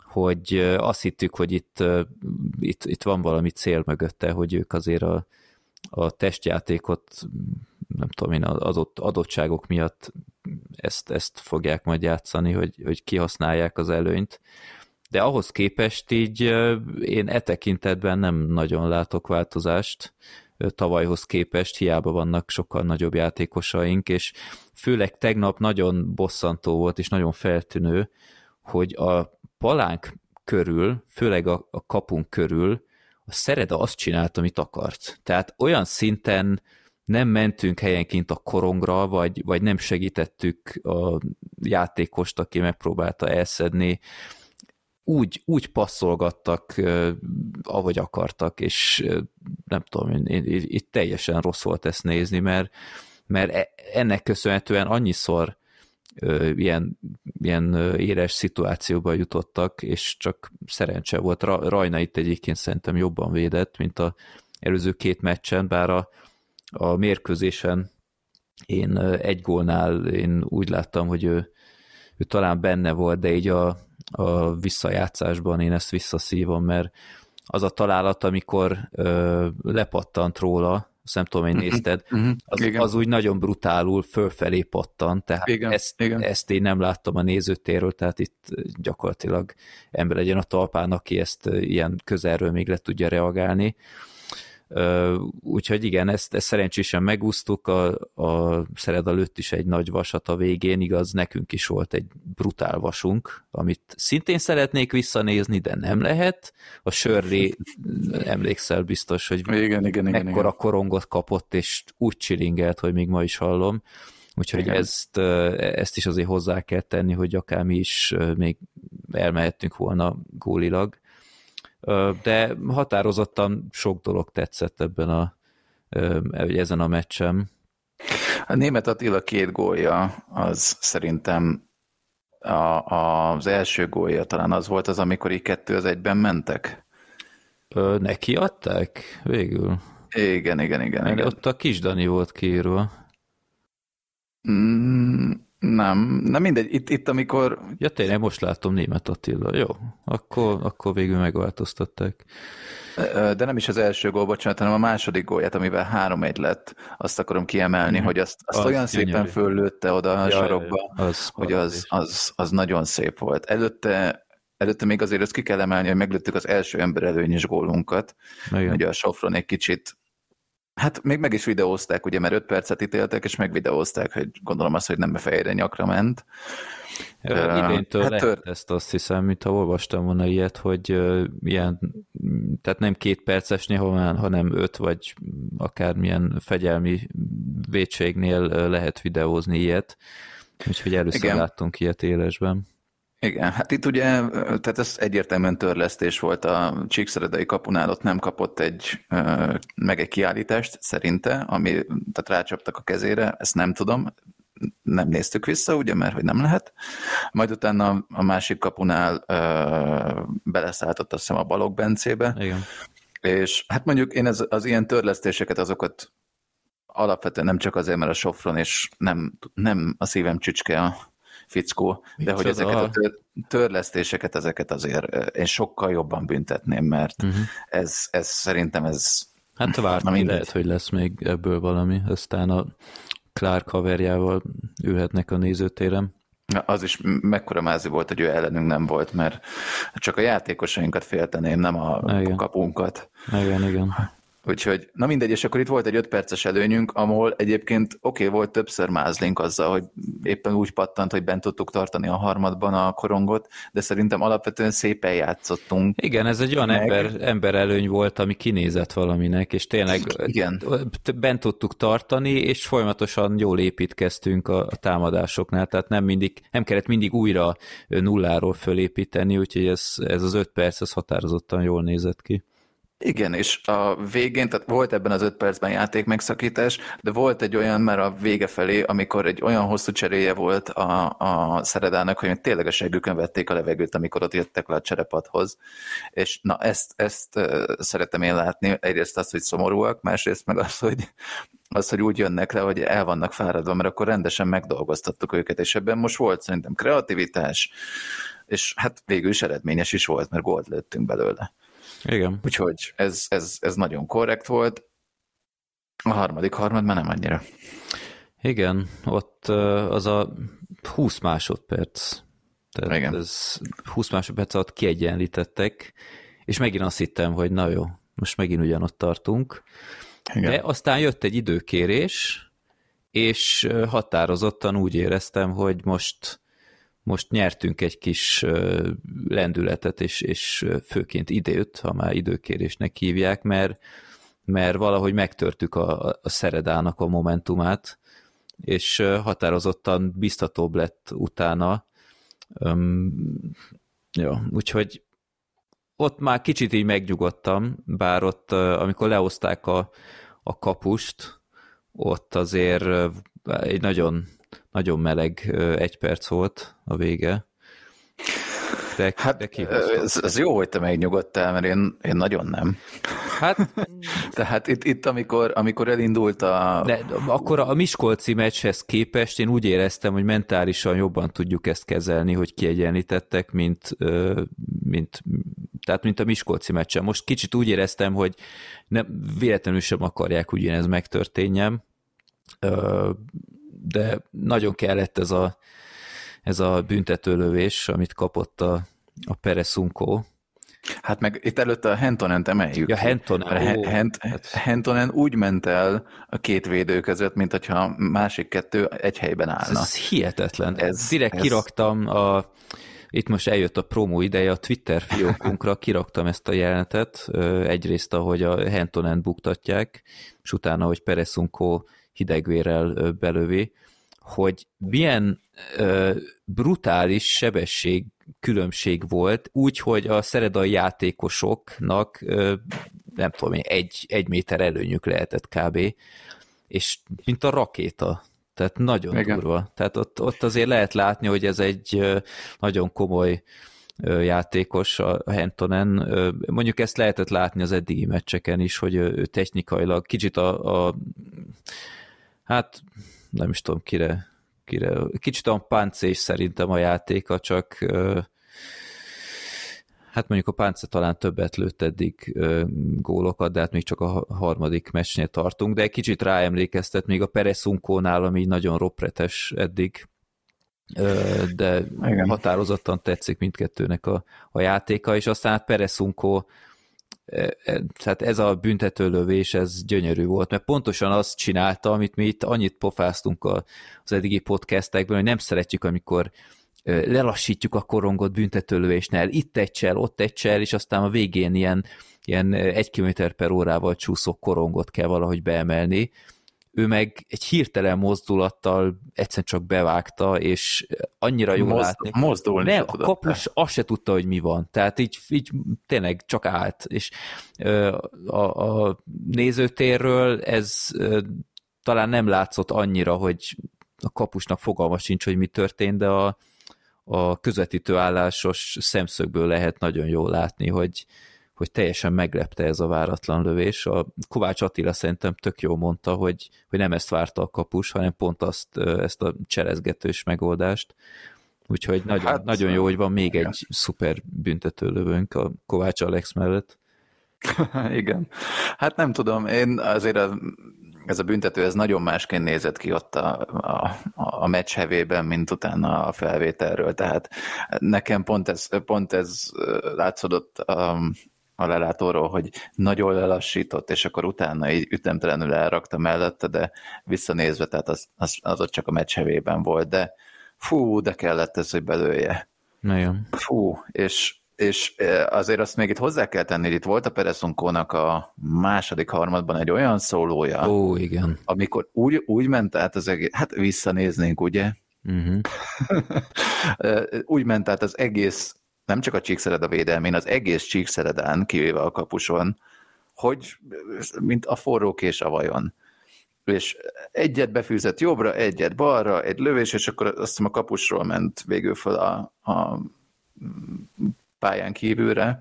Speaker 1: hogy azt hittük, hogy itt, itt, itt van valami cél mögötte, hogy ők azért a, a testjátékot nem tudom én, az adott adottságok miatt ezt, ezt fogják majd játszani, hogy, hogy kihasználják az előnyt. De ahhoz képest így én e tekintetben nem nagyon látok változást tavalyhoz képest, hiába vannak sokkal nagyobb játékosaink, és főleg tegnap nagyon bosszantó volt, és nagyon feltűnő, hogy a palánk körül, főleg a, a kapunk körül, a Szereda azt csinált, amit akart. Tehát olyan szinten nem mentünk helyenként a korongra, vagy, vagy nem segítettük a játékost, aki megpróbálta elszedni. Úgy, úgy passzolgattak, ahogy akartak, és nem tudom, itt teljesen rossz volt ezt nézni, mert, mert e, ennek köszönhetően annyiszor ilyen, ilyen éres szituációba jutottak, és csak szerencse volt. Rajna itt egyébként szerintem jobban védett, mint a előző két meccsen, bár a, a mérkőzésen én egy gólnál én úgy láttam, hogy ő, ő talán benne volt, de így a, a visszajátszásban én ezt visszaszívom, mert az a találat, amikor ö, lepattant róla, azt nem tudom, hogy mhm, nézted, mhm, az, az úgy nagyon brutálul fölfelé pattant, tehát igen, ezt, igen. ezt én nem láttam a nézőtérről, tehát itt gyakorlatilag ember legyen a talpán, aki ezt ilyen közelről még le tudja reagálni. Úgyhogy igen, ezt, ezt szerencsésen megúsztuk, a, a Szereda lőtt is egy nagy vasat a végén, igaz, nekünk is volt egy brutál vasunk, amit szintén szeretnék visszanézni, de nem lehet. A Sörri, emlékszel biztos, hogy igen, igen, igen, mekkora igen. korongot kapott, és úgy csilingelt, hogy még ma is hallom. Úgyhogy ezt, ezt is azért hozzá kell tenni, hogy akár mi is még elmehettünk volna gólilag de határozottan sok dolog tetszett ebben a, ezen a meccsem.
Speaker 2: A német Attila két gólja, az szerintem a, az első gólja talán az volt az, amikor így kettő az egyben mentek?
Speaker 1: Ö, neki adták végül?
Speaker 2: Igen, igen, igen. igen.
Speaker 1: Ott a kis Dani volt kiírva.
Speaker 2: Mm, Nem, nem mindegy, itt, itt amikor...
Speaker 1: Ja tényleg, most látom német Attila. Jó, akkor, akkor végül megváltoztatták.
Speaker 2: De nem is az első gól, bocsánat, hanem a második gólját, amivel 3-1 lett, azt akarom kiemelni, mm. hogy azt, azt az olyan gyönyörű. szépen föllőtte oda a ja, sarokba, az hogy az, az, az nagyon szép volt. Előtte előtte még azért ezt ki kell emelni, hogy meglőttük az első ember előnyös gólunkat. Igen. Ugye a Sofron egy kicsit Hát még meg is videózták, ugye, mert 5 percet ítéltek, és megvideózták, hogy gondolom azt, hogy nem fejre nyakra ment.
Speaker 1: Idéntől hát lehet tör... ezt azt hiszem, mint ha olvastam volna ilyet, hogy uh, ilyen, tehát nem két percesnél, hanem öt, vagy akármilyen fegyelmi vétségnél lehet videózni ilyet. Úgyhogy először Igen. láttunk ilyet élesben.
Speaker 2: Igen, hát itt ugye, tehát ez egyértelműen törlesztés volt a Csíkszeredai kapunál, ott nem kapott egy, meg egy kiállítást szerinte, ami, tehát rácsaptak a kezére, ezt nem tudom, nem néztük vissza, ugye, mert hogy nem lehet. Majd utána a másik kapunál ö, beleszálltott azt hiszem a Balog Bencébe. Igen. És hát mondjuk én ez, az ilyen törlesztéseket, azokat alapvetően nem csak azért, mert a Sofron, és nem, nem a szívem csücske a fickó, de hogy ezeket a tör, törlesztéseket, ezeket azért én sokkal jobban büntetném, mert uh-huh. ez, ez szerintem ez...
Speaker 1: Hát várni lehet, hogy lesz még ebből valami, aztán a Clark haverjával ülhetnek a nézőtérem.
Speaker 2: Az is mekkora mázi volt, hogy ő ellenünk nem volt, mert csak a játékosainkat félteném, nem a igen. kapunkat.
Speaker 1: Igen, igen.
Speaker 2: Úgyhogy, na mindegy, és akkor itt volt egy 5 perces előnyünk, ahol egyébként oké, okay, volt többször mázlink azzal, hogy éppen úgy pattant, hogy bent tudtuk tartani a harmadban a korongot, de szerintem alapvetően szépen játszottunk.
Speaker 1: Igen, ez egy olyan ember, ember előny volt, ami kinézett valaminek, és tényleg Igen. bent tudtuk tartani, és folyamatosan jól építkeztünk a, a támadásoknál, tehát nem mindig, nem kellett mindig újra nulláról fölépíteni, úgyhogy ez, ez az 5 perc, ez határozottan jól nézett ki.
Speaker 2: Igen, és a végén, tehát volt ebben az öt percben játék megszakítás, de volt egy olyan már a vége felé, amikor egy olyan hosszú cseréje volt a, a Szeredának, hogy tényleg a segükön vették a levegőt, amikor ott jöttek le a cserepadhoz. És na ezt, ezt szeretem én látni, egyrészt azt, hogy szomorúak, másrészt meg az, hogy az, hogy úgy jönnek le, hogy el vannak fáradva, mert akkor rendesen megdolgoztattuk őket, és ebben most volt szerintem kreativitás, és hát végül is eredményes is volt, mert gólt lőttünk belőle.
Speaker 1: Igen.
Speaker 2: Úgyhogy ez, ez, ez nagyon korrekt volt. A harmadik harmad már nem annyira.
Speaker 1: Igen, ott az a 20 másodperc. Tehát Igen. ez 20 másodperc alatt kiegyenlítettek, és megint azt hittem, hogy na jó, most megint ugyanott tartunk. Igen. De aztán jött egy időkérés, és határozottan úgy éreztem, hogy most most nyertünk egy kis lendületet, és, és főként időt, ha már időkérésnek hívják, mert, mert valahogy megtörtük a, a szeredának a momentumát, és határozottan biztatóbb lett utána. Um, jó, úgyhogy ott már kicsit így megnyugodtam, bár ott, amikor leoszták a, a kapust, ott azért egy nagyon nagyon meleg egy perc volt a vége.
Speaker 2: De, hát, de ez, ez jó, hogy te megnyugodtál, mert én, én nagyon nem. Hát... Tehát itt, itt amikor, amikor elindult a...
Speaker 1: De akkor a Miskolci meccshez képest én úgy éreztem, hogy mentálisan jobban tudjuk ezt kezelni, hogy kiegyenlítettek, mint, mint, tehát mint a Miskolci meccsen. Most kicsit úgy éreztem, hogy nem, véletlenül sem akarják ugyanez megtörténjen, de nagyon kellett ez a, ez a büntetőlövés, amit kapott a, a Peresunko.
Speaker 2: Hát meg itt előtte a Hentonent emeljük.
Speaker 1: Ja, Hentonen.
Speaker 2: Ó, Hent, hát... Hentonen úgy ment el a két védő között, mint hogyha a másik kettő egy helyben állna.
Speaker 1: Ez hihetetlen. Ez, Direkt ez... kiraktam a itt most eljött a promo ideje, a Twitter fiókunkra kiraktam ezt a jelenetet, egyrészt, ahogy a Hentonen buktatják, és utána, hogy Peresunko hidegvérrel belövi, hogy milyen ö, brutális sebesség különbség volt, úgy, hogy a szeredai játékosoknak ö, nem tudom egy, egy méter előnyük lehetett kb. És mint a rakéta. Tehát nagyon Igen. durva. Tehát ott, ott azért lehet látni, hogy ez egy nagyon komoly játékos, a Hentonen. Mondjuk ezt lehetett látni az eddigi meccseken is, hogy ő technikailag kicsit a, a hát nem is tudom kire akire kicsit olyan páncés szerintem a játéka, csak hát mondjuk a Pánce talán többet lőtt eddig gólokat, de hát még csak a harmadik meccsnél tartunk, de egy kicsit ráemlékeztet még a Pereszunkónál, ami nagyon roppretes eddig, de Igen. határozottan tetszik mindkettőnek a, a játéka, és aztán hát Pereszunkó tehát ez a büntetőlövés, ez gyönyörű volt, mert pontosan azt csinálta, amit mi itt annyit pofáztunk az eddigi podcastekben, hogy nem szeretjük, amikor lelassítjuk a korongot büntetőlövésnél, itt egy csel, ott egy csel, és aztán a végén ilyen, ilyen egy kilométer per órával csúszó korongot kell valahogy beemelni. Ő meg egy hirtelen mozdulattal egyszerűen csak bevágta, és annyira jól Mozd, látni.
Speaker 2: Mozdulni
Speaker 1: ne, a kapus azt se tudta, hogy mi van. Tehát így, így tényleg csak állt. És a, a nézőtérről ez talán nem látszott annyira, hogy a kapusnak fogalma sincs, hogy mi történt, de a, a közvetítő állásos szemszögből lehet nagyon jól látni, hogy, hogy teljesen meglepte ez a váratlan lövés. A Kovács Attila szerintem tök jó mondta, hogy, hogy nem ezt várta a kapus, hanem pont azt, ezt a cserezgetős megoldást. Úgyhogy nagyon, hát, nagyon jó, hogy van még igen. egy szuper lövőnk a Kovács Alex mellett.
Speaker 2: igen. Hát nem tudom, én azért a ez a büntető, ez nagyon másként nézett ki ott a, a, a meccs hevében, mint utána a felvételről, tehát nekem pont ez, pont ez látszódott a, a lelátóról, hogy nagyon lelassított, és akkor utána így ütemtelenül elrakta mellette, de visszanézve, tehát az, az, az ott csak a meccs hevében volt, de fú, de kellett ez, hogy belője.
Speaker 1: Nagyon.
Speaker 2: Fú, és és azért azt még itt hozzá kell tenni, itt volt a Pereszunkónak a második harmadban egy olyan szólója,
Speaker 1: Ó, igen.
Speaker 2: amikor úgy, úgy ment át az egész, hát visszanéznénk, ugye? Uh-huh. úgy ment át az egész, nem csak a csíkszered a védelmén, az egész csíkszeredán, kivéve a kapuson, hogy mint a forró kés a vajon. És egyet befűzött jobbra, egyet balra, egy lövés, és akkor azt hiszem a kapusról ment végül fel a, a pályán kívülre,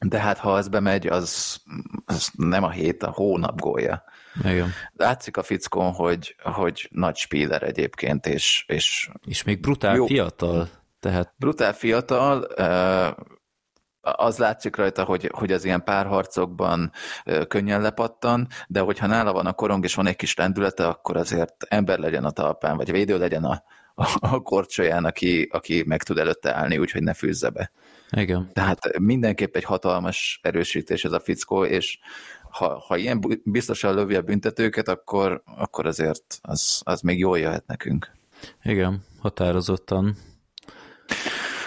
Speaker 2: de hát ha az bemegy, az, az nem a hét, a hónap gólya.
Speaker 1: Igen.
Speaker 2: Látszik a fickón, hogy, hogy nagy spíler egyébként, és, és,
Speaker 1: és még brutál jó. fiatal. Tehát...
Speaker 2: Brutál fiatal, az látszik rajta, hogy, hogy az ilyen párharcokban könnyen lepattan, de hogyha nála van a korong, és van egy kis lendülete, akkor azért ember legyen a talpán, vagy védő legyen a, a, korcsolyán, aki, aki meg tud előtte állni, úgyhogy ne fűzze be.
Speaker 1: Igen.
Speaker 2: Tehát mindenképp egy hatalmas erősítés ez a fickó, és ha, ha ilyen biztosan lövi a büntetőket, akkor, akkor azért az, az még jól jöhet nekünk.
Speaker 1: Igen, határozottan.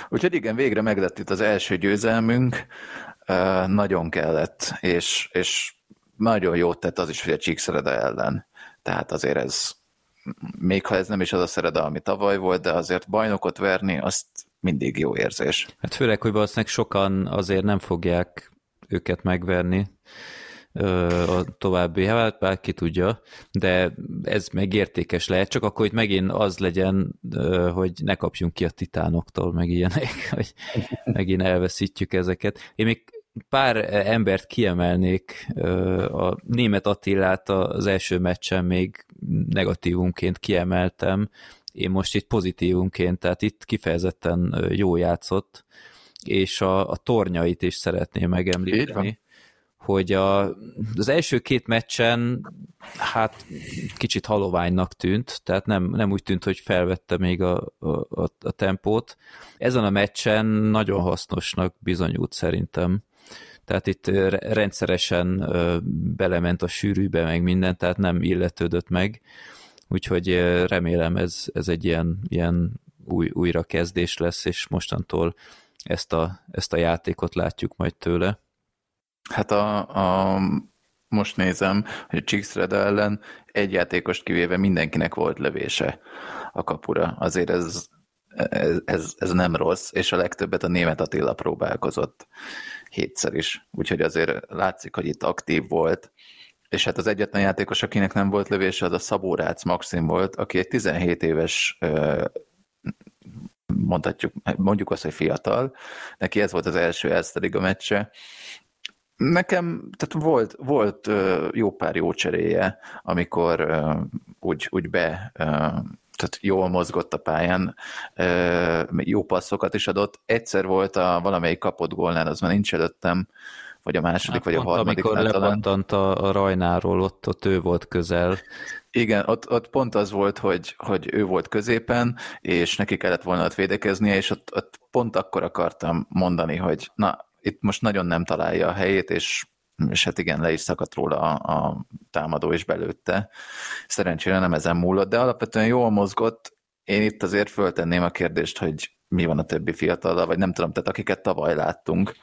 Speaker 2: Úgyhogy igen, végre meglett itt az első győzelmünk, nagyon kellett, és, és nagyon jót tett az is, hogy a Csíkszereda ellen. Tehát azért ez, még ha ez nem is az a szereda, ami tavaly volt, de azért bajnokot verni, azt mindig jó érzés.
Speaker 1: Hát főleg, hogy valószínűleg sokan azért nem fogják őket megverni a további, hát bár ki tudja, de ez meg értékes lehet, csak akkor hogy megint az legyen, hogy ne kapjunk ki a titánoktól, meg ilyenek, hogy megint elveszítjük ezeket. Én még pár embert kiemelnék, a német Attilát az első meccsen még negatívunként kiemeltem, én most itt pozitívunként, tehát itt kifejezetten jó játszott, és a, a tornyait is szeretném megemlíteni, hogy a, az első két meccsen hát kicsit haloványnak tűnt, tehát nem, nem úgy tűnt, hogy felvette még a, a, a tempót. Ezen a meccsen nagyon hasznosnak bizonyult szerintem. Tehát itt rendszeresen belement a sűrűbe, meg minden, tehát nem illetődött meg úgyhogy remélem ez, ez egy ilyen, ilyen új, újrakezdés lesz, és mostantól ezt a, ezt a játékot látjuk majd tőle.
Speaker 2: Hát a, a most nézem, hogy a Csíkszred ellen egy játékost kivéve mindenkinek volt lövése a kapura. Azért ez, ez, ez, ez nem rossz, és a legtöbbet a német Attila próbálkozott hétszer is. Úgyhogy azért látszik, hogy itt aktív volt, és hát az egyetlen játékos, akinek nem volt lövése, az a Szabó Rácz Maxim volt, aki egy 17 éves mondhatjuk, mondjuk azt, hogy fiatal, neki ez volt az első Elszteriga meccse, Nekem tehát volt, volt jó pár jó cseréje, amikor úgy, úgy be tehát jól mozgott a pályán, jó passzokat is adott. Egyszer volt a valamelyik kapott gólnál, az már nincs előttem, vagy a második, hát vagy a harmadik.
Speaker 1: Amikor lepattant a, a Rajnáról, ott, ott ő volt közel.
Speaker 2: Igen, ott, ott pont az volt, hogy, hogy ő volt középen, és neki kellett volna ott védekeznie, és ott, ott pont akkor akartam mondani, hogy na, itt most nagyon nem találja a helyét, és és hát igen, le is szakadt róla a, a támadó is belőtte. Szerencsére nem ezen múlott, de alapvetően jól mozgott. Én itt azért föltenném a kérdést, hogy mi van a többi fiatal, vagy nem tudom, tehát akiket tavaly láttunk.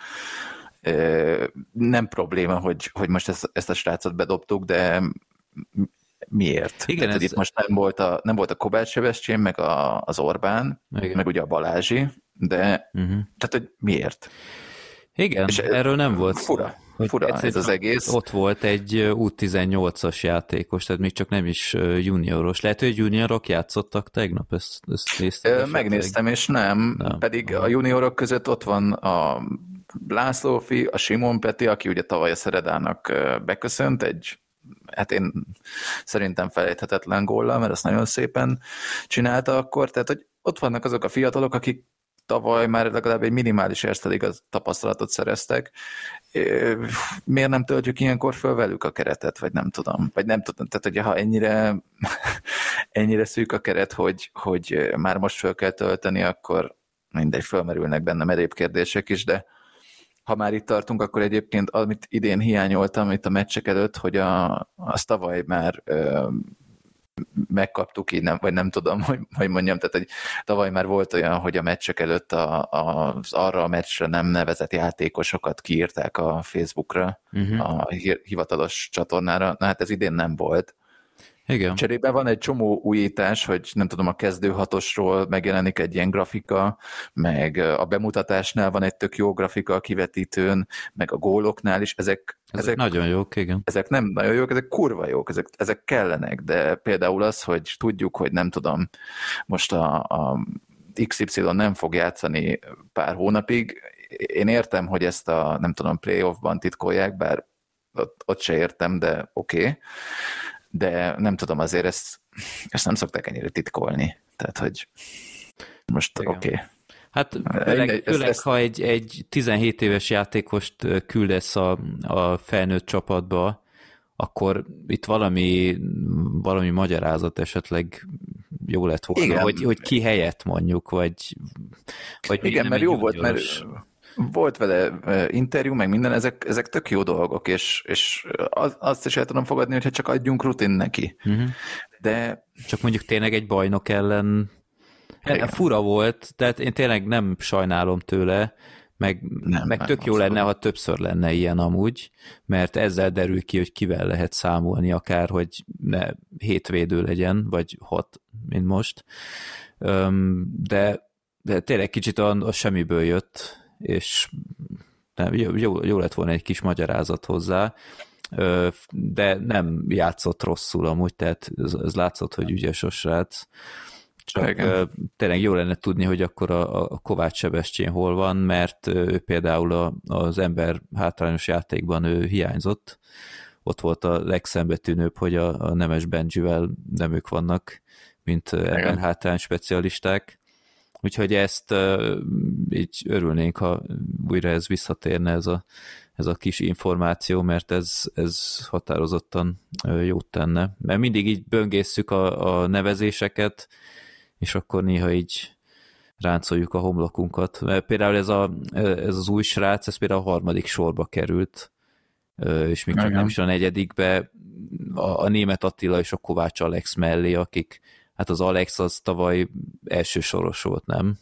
Speaker 2: Nem probléma, hogy, hogy most ezt, ezt a srácot bedobtuk, de miért? Igen, Tehát, ez... itt most nem volt a, nem volt a Kovács Sebestyén, meg a, az Orbán, Igen. meg ugye a Balázsi, de uh-huh. tehát, hogy miért?
Speaker 1: Igen, És erről nem volt
Speaker 2: fura. Fura ez az egész.
Speaker 1: Ott volt egy U18-as játékos, tehát még csak nem is junioros. Lehet, hogy juniorok játszottak tegnap, ezt, ezt
Speaker 2: néztem. Megnéztem, és nem, nem. pedig Aha. a juniorok között ott van a László fi, a Simon Peti, aki ugye tavaly a Szeredának beköszönt, egy hát én szerintem felejthetetlen góllal, mert azt nagyon szépen csinálta akkor, tehát hogy ott vannak azok a fiatalok, akik tavaly már legalább egy minimális az tapasztalatot szereztek. Miért nem töltjük ilyenkor föl velük a keretet, vagy nem tudom. Vagy nem tudom, tehát hogy ha ennyire, ennyire szűk a keret, hogy, hogy már most föl kell tölteni, akkor mindegy, fölmerülnek benne merébb kérdések is, de ha már itt tartunk, akkor egyébként amit idén hiányoltam itt a meccsek előtt, hogy a, a tavaly már ö, megkaptuk így, nem, vagy nem tudom, hogy, hogy mondjam, tehát hogy tavaly már volt olyan, hogy a meccsek előtt a, a, az arra a meccsre nem nevezett játékosokat kiírták a Facebookra, uh-huh. a hivatalos csatornára, na hát ez idén nem volt,
Speaker 1: igen.
Speaker 2: Cserében van egy csomó újítás, hogy nem tudom, a kezdő hatosról megjelenik egy ilyen grafika, meg a bemutatásnál van egy tök jó grafika a kivetítőn, meg a góloknál is, ezek,
Speaker 1: ezek, ezek nagyon jók, igen.
Speaker 2: Ezek nem nagyon jók, ezek kurva jók, ezek, ezek kellenek, de például az, hogy tudjuk, hogy nem tudom, most a, a XY nem fog játszani pár hónapig, én értem, hogy ezt a, nem tudom, playoffban titkolják, bár ott, ott se értem, de oké. Okay de nem tudom, azért ezt, ezt nem szokták ennyire titkolni. Tehát, hogy most oké. Okay.
Speaker 1: Hát főleg, főleg ezt, ha egy, egy 17 éves játékost küldesz a, a felnőtt csapatba, akkor itt valami, valami magyarázat esetleg jó lett volna, Igen. hogy, hogy ki helyett mondjuk, vagy,
Speaker 2: vagy Igen, mert jó volt, mert volt vele interjú, meg minden, ezek, ezek tök jó dolgok, és, és az, azt is el tudom fogadni, hogyha csak adjunk rutin neki. Uh-huh. De...
Speaker 1: Csak mondjuk tényleg egy bajnok ellen Igen. fura volt, tehát én tényleg nem sajnálom tőle, meg, nem, meg tök nem, jó lenne, ha többször lenne ilyen amúgy, mert ezzel derül ki, hogy kivel lehet számolni, akár, hogy ne hétvédő legyen, vagy hat, mint most. De, de tényleg kicsit a, a semmiből jött, és nem, jó, jó lett volna egy kis magyarázat hozzá, de nem játszott rosszul amúgy, tehát ez, ez látszott, hogy ügyes a srác. Csak Igen. tényleg jó lenne tudni, hogy akkor a, a Kovács Sebestyén hol van, mert ő például a, az ember hátrányos játékban ő hiányzott. Ott volt a legszembetűnőbb, hogy a, a Nemes Benjivel nem ők vannak, mint ember hátrány specialisták. Úgyhogy ezt így örülnénk, ha újra ez visszatérne ez a, ez a kis információ, mert ez, ez határozottan jót tenne. Mert mindig így böngészszük a, a nevezéseket, és akkor néha így ráncoljuk a homlokunkat. Mert például ez, a, ez az új srác, ez például a harmadik sorba került, és csak nem is a negyedikbe, a, a német Attila és a Kovács Alex mellé, akik hát az Alex az tavaly első soros volt, nem?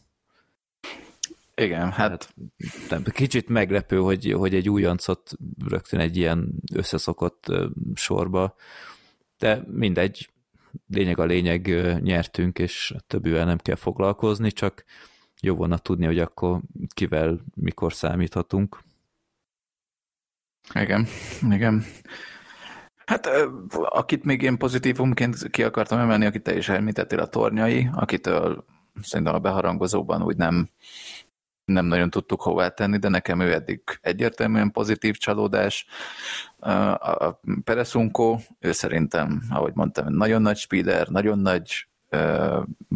Speaker 2: Igen, hát... hát
Speaker 1: nem, kicsit meglepő, hogy, hogy egy újoncot rögtön egy ilyen összeszokott sorba, de mindegy, lényeg a lényeg, nyertünk, és többivel nem kell foglalkozni, csak jó volna tudni, hogy akkor kivel, mikor számíthatunk.
Speaker 2: Igen, igen. Hát akit még én pozitívumként ki akartam emelni, akit te is említettél, a tornyai, akitől szerintem a beharangozóban úgy nem, nem nagyon tudtuk hová tenni, de nekem ő eddig egyértelműen pozitív csalódás. A Peresunko, ő szerintem, ahogy mondtam, nagyon nagy speeder, nagyon nagy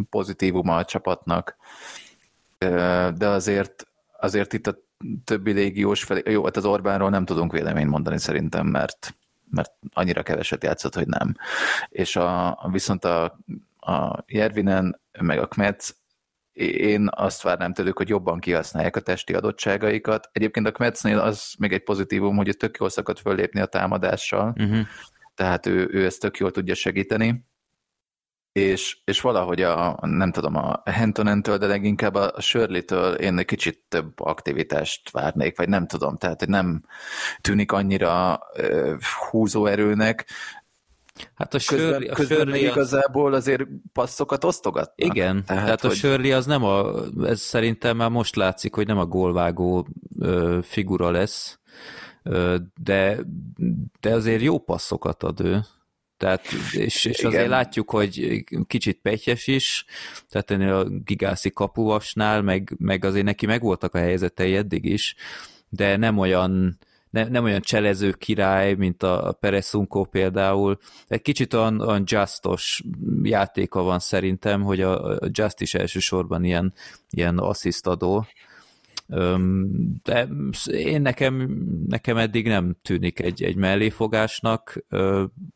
Speaker 2: pozitívuma a csapatnak, de azért, azért itt a többi légiós felé, jó, hát az Orbánról nem tudunk véleményt mondani szerintem, mert, mert annyira keveset játszott, hogy nem. És a, viszont a, a Jervinen, meg a Kmetz, én azt várnám tőlük, hogy jobban kihasználják a testi adottságaikat. Egyébként a Kmetznél az még egy pozitívum, hogy tök jól szakadt föllépni a támadással, uh-huh. tehát ő, ő ezt tök jól tudja segíteni és, és valahogy a, nem tudom, a Hentonentől, de leginkább a Shirley-től én egy kicsit több aktivitást várnék, vagy nem tudom, tehát hogy nem tűnik annyira uh, húzóerőnek,
Speaker 1: Hát a Shirley,
Speaker 2: közben, a Shirley az... igazából azért passzokat osztogatnak.
Speaker 1: Igen, tehát, tehát hogy... a Shirley az nem a, ez szerintem már most látszik, hogy nem a gólvágó ö, figura lesz, ö, de, de azért jó passzokat ad ő. Tehát, és, és azért látjuk, hogy kicsit petyes is, tehát ennél a gigászi kapuvasnál, meg, meg azért neki megvoltak a helyzetei eddig is, de nem olyan, ne, nem olyan cselező király, mint a Peresunko például. Egy kicsit olyan, olyan justos játéka van szerintem, hogy a, a Just is elsősorban ilyen, ilyen asszisztadó, de én nekem, nekem eddig nem tűnik egy, egy melléfogásnak.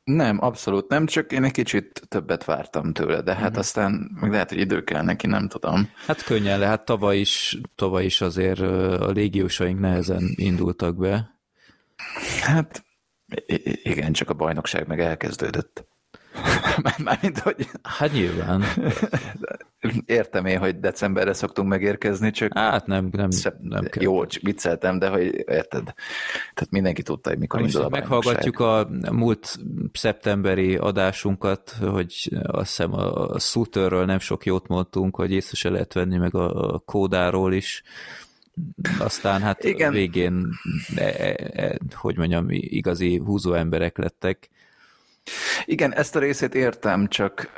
Speaker 2: Nem, abszolút nem, csak én egy kicsit többet vártam tőle, de hát mm. aztán meg lehet, hogy idő kell neki, nem tudom.
Speaker 1: Hát könnyen lehet, tavaly is, tavaly is azért a légiósaink nehezen indultak be.
Speaker 2: Hát igen, csak a bajnokság meg elkezdődött. Mármint, hogy...
Speaker 1: Hát nyilván.
Speaker 2: Értem én, hogy decemberre szoktunk megérkezni, csak...
Speaker 1: Hát nem, nem, nem
Speaker 2: kell. Jó, csak vicceltem, de hogy érted. Tehát mindenki tudta, hogy mikor
Speaker 1: Most indul a meghallgatjuk a múlt szeptemberi adásunkat, hogy azt hiszem a Suterről nem sok jót mondtunk, hogy észre se lehet venni, meg a Kódáról is. Aztán hát Igen. végén, e, e, e, hogy mondjam, igazi húzó emberek lettek
Speaker 2: igen, ezt a részét értem, csak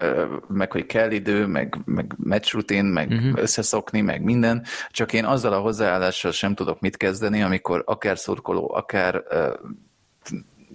Speaker 2: meg, hogy kell idő, meg, meg match rutin, meg uh-huh. összeszokni, meg minden, csak én azzal a hozzáállással sem tudok mit kezdeni, amikor akár szurkoló, akár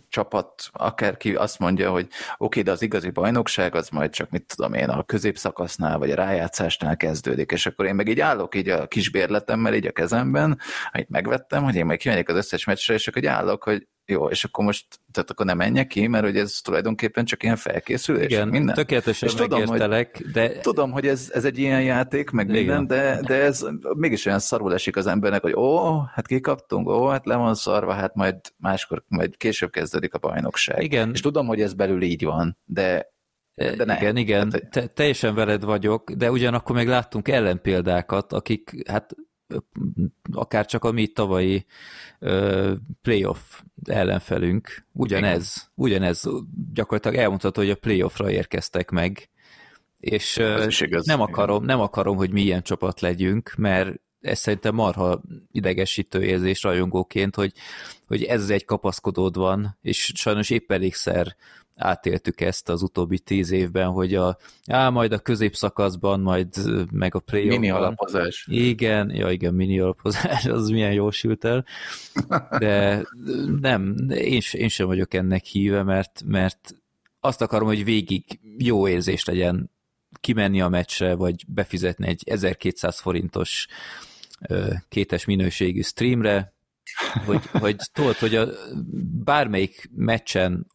Speaker 2: csapat, akárki azt mondja, hogy oké, okay, de az igazi bajnokság az majd csak, mit tudom én, a középszakasznál, vagy a rájátszásnál kezdődik, és akkor én meg így állok így a kis bérletemmel így a kezemben, amit megvettem, hogy én majd kimegyek az összes meccsre, és akkor így állok, hogy jó, és akkor most, tehát akkor nem menjek ki, mert hogy ez tulajdonképpen csak ilyen felkészülés,
Speaker 1: Igen, minden. tökéletesen és tudom, hogy, de...
Speaker 2: Tudom, hogy ez, ez egy ilyen játék, meg Igen. minden, de, de ez mégis olyan szarul esik az embernek, hogy ó, hát kikaptunk, ó, hát le van szarva, hát majd máskor, majd később kezdődik a bajnokság.
Speaker 1: Igen.
Speaker 2: És tudom, hogy ez belül így van, de de ne.
Speaker 1: Igen, igen, Te, teljesen veled vagyok, de ugyanakkor meg láttunk ellenpéldákat, akik hát akár csak a mi tavalyi playoff ellenfelünk, ugyanez, ugyanez gyakorlatilag elmondható, hogy a playoffra érkeztek meg, és nem, akarom, nem akarom, hogy mi ilyen csapat legyünk, mert ez szerintem marha idegesítő érzés rajongóként, hogy, hogy ez egy kapaszkodód van, és sajnos épp elégszer átéltük ezt az utóbbi tíz évben, hogy a, á, majd a középszakaszban, majd meg a play
Speaker 2: Mini alapozás.
Speaker 1: Igen, ja igen, mini alapozás, az milyen jó sült el. De nem, én, én sem vagyok ennek híve, mert, mert azt akarom, hogy végig jó érzés legyen kimenni a meccsre, vagy befizetni egy 1200 forintos kétes minőségű streamre, hogy, hogy tudod, hogy a, bármelyik meccsen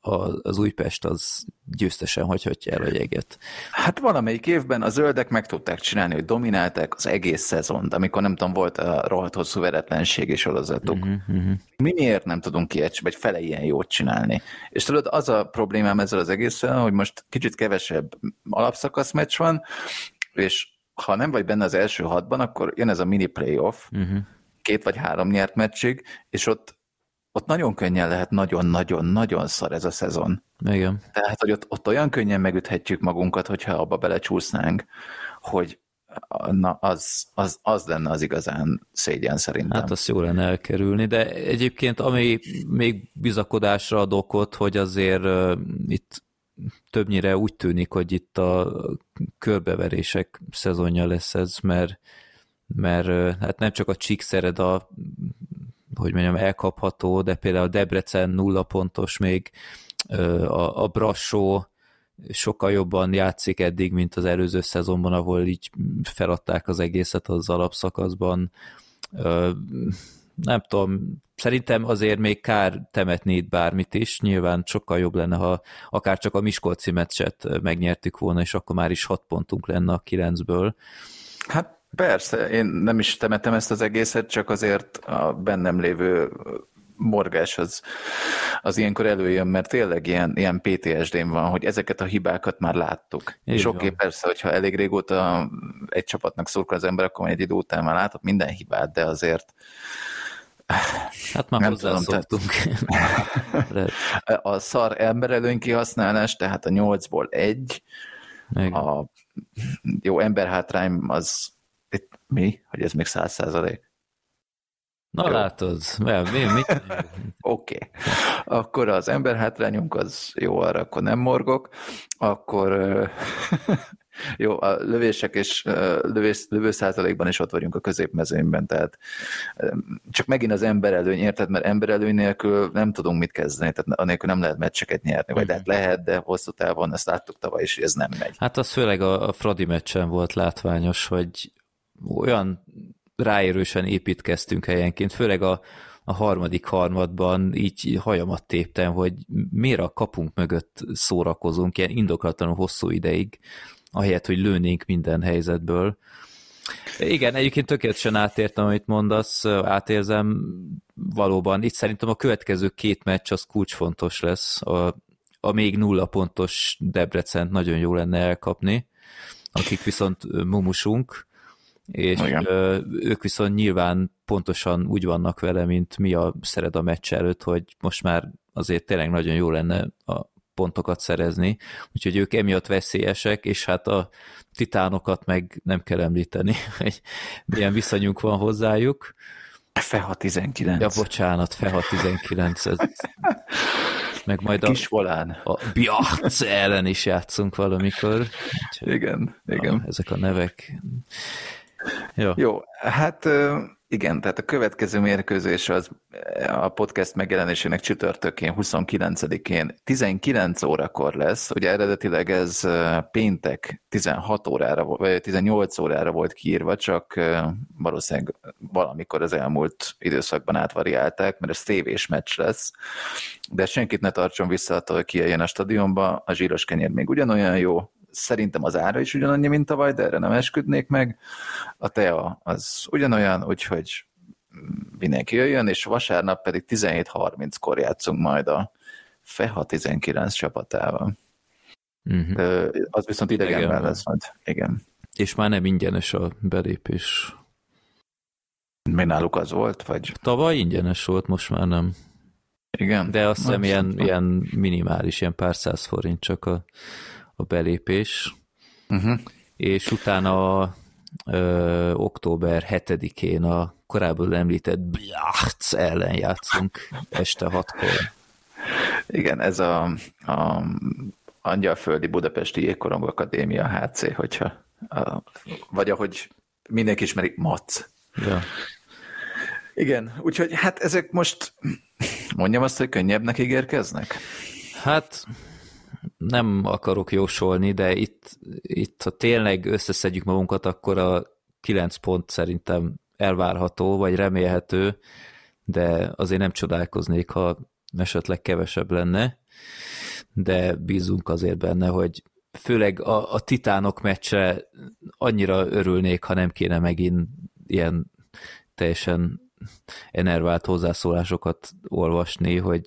Speaker 1: az Újpest az győztesen hagyhatja el a jeget.
Speaker 2: Hát valamelyik évben a zöldek meg tudták csinálni, hogy dominálták az egész szezont, amikor nem tudom, volt a rohadt hosszú veretlenségi sorozatuk. Uh-huh, uh-huh. Mi miért nem tudunk ilyet, vagy fele ilyen jót csinálni? És tudod, az a problémám ezzel az egésszel, hogy most kicsit kevesebb alapszakasz meccs van, és ha nem vagy benne az első hatban, akkor jön ez a mini playoff, uh-huh két vagy három nyert meccsig, és ott, ott nagyon könnyen lehet nagyon-nagyon-nagyon szar ez a szezon.
Speaker 1: Igen.
Speaker 2: Tehát, hogy ott, ott olyan könnyen megüthetjük magunkat, hogyha abba belecsúsznánk, hogy na, az, az, az lenne az igazán szégyen szerintem.
Speaker 1: Hát azt jó lenne elkerülni, de egyébként ami még bizakodásra ad okot, hogy azért uh, itt többnyire úgy tűnik, hogy itt a körbeverések szezonja lesz ez, mert mert hát nem csak a Csíkszered a hogy mondjam, elkapható, de például a Debrecen nulla pontos még, a, a Brassó sokkal jobban játszik eddig, mint az előző szezonban, ahol így feladták az egészet az alapszakaszban. Nem tudom, szerintem azért még kár temetni itt bármit is, nyilván sokkal jobb lenne, ha akár csak a Miskolci meccset megnyertük volna, és akkor már is hat pontunk lenne a kilencből.
Speaker 2: Hát persze, én nem is temetem ezt az egészet, csak azért a bennem lévő morgás az, az ilyenkor előjön, mert tényleg ilyen, ilyen PTSD-n van, hogy ezeket a hibákat már láttuk. Így és oké, okay, persze, hogyha elég régóta egy csapatnak szurkol az ember, akkor egy idő után már látott minden hibát, de azért
Speaker 1: Hát már hozzászoktunk.
Speaker 2: a szar emberelőny kihasználás, tehát a nyolcból egy, Meg. a jó emberhátrány az itt mi? Hogy ez még száz százalék?
Speaker 1: Na Jó. látod, mi, mi? mi?
Speaker 2: Oké. okay. Akkor az emberhátrányunk az jó, arra akkor nem morgok. Akkor jó, a lövések és lövés, lövőszázalékban is ott vagyunk a középmezőnyben, tehát csak megint az emberelőny, érted? Mert emberelőny nélkül nem tudunk mit kezdeni, tehát anélkül nem lehet meccseket nyerni, vagy uh-huh. lehet, de hosszú távon ezt láttuk tavaly is, hogy ez nem megy.
Speaker 1: Hát az főleg a, a Fradi meccsen volt látványos, hogy olyan ráérősen építkeztünk helyenként, főleg a, a harmadik harmadban így hajamat téptem, hogy miért a kapunk mögött szórakozunk ilyen indoklatlanul hosszú ideig, ahelyett, hogy lőnénk minden helyzetből. Igen, egyébként tökéletesen átértem, amit mondasz, átérzem valóban. Itt szerintem a következő két meccs az kulcsfontos lesz. A, a még nulla pontos Debrecent nagyon jó lenne elkapni, akik viszont mumusunk, és Igen. ők viszont nyilván pontosan úgy vannak vele, mint mi a szered a meccs előtt, hogy most már azért tényleg nagyon jó lenne a pontokat szerezni, úgyhogy ők emiatt veszélyesek, és hát a titánokat meg nem kell említeni, hogy milyen viszonyunk van hozzájuk.
Speaker 2: Feha 19.
Speaker 1: Ja, bocsánat, Feha 19. Ez... Meg majd a,
Speaker 2: Kisvolán.
Speaker 1: a Biarc ellen is játszunk valamikor.
Speaker 2: Úgyhogy, igen, igen.
Speaker 1: A, ezek a nevek.
Speaker 2: Jó. Jó, hát igen, tehát a következő mérkőzés az a podcast megjelenésének csütörtökén, 29-én 19 órakor lesz. Ugye eredetileg ez péntek 16 órára, vagy 18 órára volt kiírva, csak valószínűleg valamikor az elmúlt időszakban átvariálták, mert ez tévés meccs lesz. De senkit ne tartson vissza attól, hogy kijöjjön a stadionba, a zsíros kenyér még ugyanolyan jó, szerintem az ára is ugyanannyi, mint tavaly, de erre nem esküdnék meg. A TEA az ugyanolyan, úgyhogy mindenki jöjjön, és vasárnap pedig 17.30-kor játszunk majd a FEHA 19 csapatával. Uh-huh. Az viszont idegenben lesz majd. Igen.
Speaker 1: És már nem ingyenes a belépés.
Speaker 2: Mi náluk az volt? Vagy?
Speaker 1: Tavaly ingyenes volt, most már nem.
Speaker 2: Igen.
Speaker 1: De azt hiszem ilyen, ilyen minimális, ilyen pár száz forint csak a a belépés, uh-huh. és utána ö, október 7-én a korábban említett Bjacht ellen játszunk este hatkor.
Speaker 2: Igen, ez a, a Angyalföldi Budapesti Jégkorong Akadémia HC, hogyha a, vagy ahogy mindenki ismeri, MAC.
Speaker 1: Ja.
Speaker 2: Igen, úgyhogy hát ezek most mondjam azt, hogy könnyebbnek ígérkeznek?
Speaker 1: Hát nem akarok jósolni, de itt, itt ha tényleg összeszedjük magunkat, akkor a 9 pont szerintem elvárható, vagy remélhető, de azért nem csodálkoznék, ha esetleg kevesebb lenne, de bízunk azért benne, hogy főleg a, a titánok meccse annyira örülnék, ha nem kéne megint ilyen teljesen enervált hozzászólásokat olvasni, hogy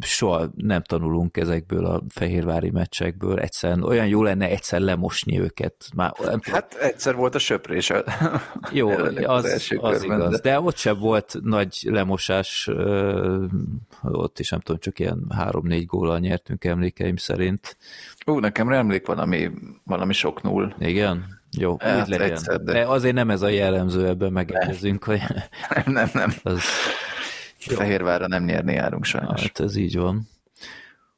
Speaker 1: soha nem tanulunk ezekből a fehérvári meccsekből. Egyszerűen olyan jó lenne egyszer lemosni őket. Már,
Speaker 2: nem hát egyszer volt a söprés.
Speaker 1: Jó, az, az, az igaz. De... de ott sem volt nagy lemosás, ott is nem tudom, csak ilyen három-négy góllal nyertünk emlékeim szerint.
Speaker 2: Ú, nekem emlék valami, valami sok null.
Speaker 1: Igen? Jó, hát, úgy legyen. Egyszer, de... de azért nem ez a jellemző, ebben megegyezünk, hogy...
Speaker 2: Nem, nem, nem. Az... Fehérvárra nem nyerni járunk sajnos.
Speaker 1: Hát ez így van.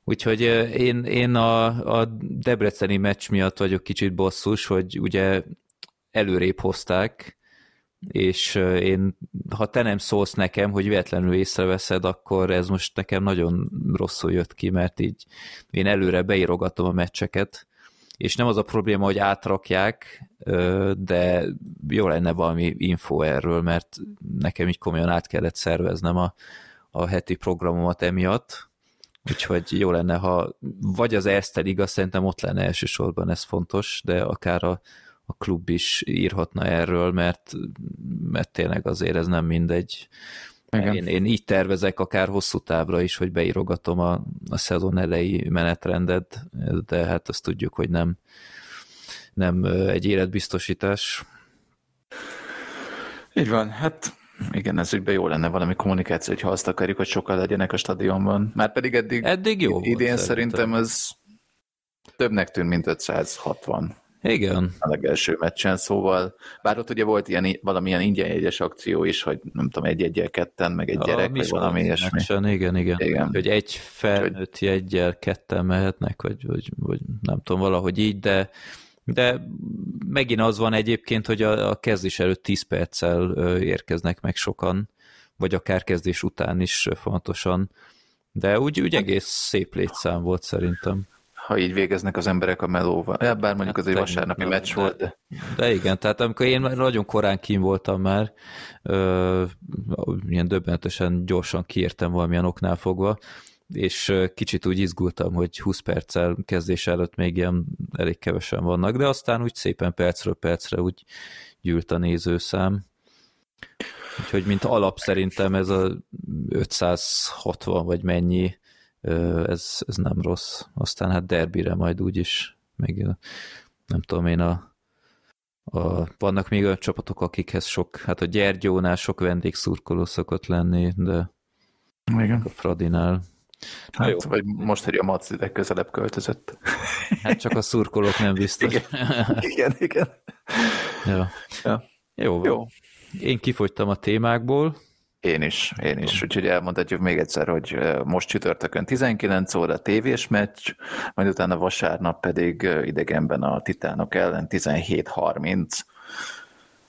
Speaker 1: Úgyhogy én, én a, a Debreceni meccs miatt vagyok kicsit bosszus, hogy ugye előrébb hozták, és én, ha te nem szólsz nekem, hogy véletlenül észreveszed, akkor ez most nekem nagyon rosszul jött ki, mert így én előre beírogatom a meccseket, és nem az a probléma, hogy átrakják, de jó lenne valami info erről, mert nekem így komolyan át kellett szerveznem a, a heti programomat emiatt, úgyhogy jó lenne, ha vagy az Erste Liga, szerintem ott lenne elsősorban, ez fontos, de akár a, a klub is írhatna erről, mert, mert tényleg azért ez nem mindegy. Igen. Én, én így tervezek akár hosszú távra is, hogy beírogatom a, a szezon elejé menetrendet, de hát azt tudjuk, hogy nem, nem egy életbiztosítás.
Speaker 2: Így van, hát igen, ez ügyben jó lenne valami kommunikáció, ha azt akarjuk, hogy sokkal legyenek a stadionban. Már pedig eddig,
Speaker 1: eddig jó
Speaker 2: idén szerintem ez többnek tűnt, mint 560.
Speaker 1: Igen.
Speaker 2: A legelső meccsen, szóval, bár ott ugye volt ilyen, valamilyen ingyen jegyes akció is, hogy nem tudom, egy egyel ketten, meg egy gyerek, vagy valami ilyesmi.
Speaker 1: Meccsen, igen, igen, igen. Hogy egy felnőtt jegyel ketten mehetnek, vagy, vagy, vagy nem tudom, valahogy így, de de megint az van egyébként, hogy a, a kezdés előtt 10 perccel érkeznek meg sokan, vagy akár kezdés után is fontosan, de úgy, úgy egész szép létszám volt szerintem
Speaker 2: ha így végeznek az emberek a melóval. Ja, bár mondjuk az egy hát, vasárnapi meccs volt, de...
Speaker 1: De igen, tehát amikor én nagyon korán kín voltam már, ö, ilyen döbbenetesen gyorsan kiértem valamilyen oknál fogva, és kicsit úgy izgultam, hogy 20 perccel kezdés előtt még ilyen elég kevesen vannak, de aztán úgy szépen percről percre úgy gyűlt a nézőszám. Úgyhogy mint alap szerintem ez a 560 vagy mennyi ez, ez nem rossz. Aztán hát derbire majd úgyis, meg nem tudom én, a, a, vannak még olyan csapatok, akikhez sok, hát a Gyergyónál sok vendégszurkoló szokott lenni, de
Speaker 2: Igen.
Speaker 1: a Fradinál
Speaker 2: Hát, jó. vagy most, hogy a Mac ide közelebb költözött.
Speaker 1: Hát csak a szurkolók nem biztos.
Speaker 2: Igen, igen. igen.
Speaker 1: Ja. Ja. Jó, jó. Én kifogytam a témákból,
Speaker 2: én is, én is. Úgyhogy elmondhatjuk még egyszer, hogy most csütörtökön 19 óra tévés meccs, majd utána vasárnap pedig idegenben a Titánok ellen 17.30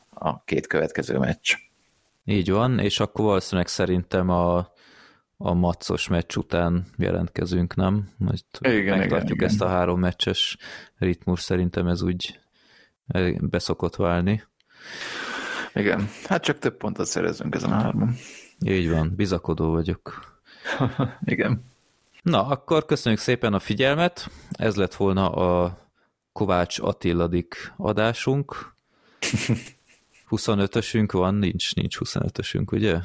Speaker 2: a két következő meccs.
Speaker 1: Így van, és akkor valószínűleg szerintem a, a macos meccs után jelentkezünk, nem? Majd igen, megtartjuk igen, ezt igen. a három meccses ritmus, szerintem ez úgy beszokott válni.
Speaker 2: Igen, hát csak több pontot szerezünk ezen a hárman.
Speaker 1: Így van, bizakodó vagyok.
Speaker 2: Igen.
Speaker 1: Na, akkor köszönjük szépen a figyelmet. Ez lett volna a Kovács Attiladik adásunk. 25-ösünk van? Nincs, nincs 25-ösünk, ugye?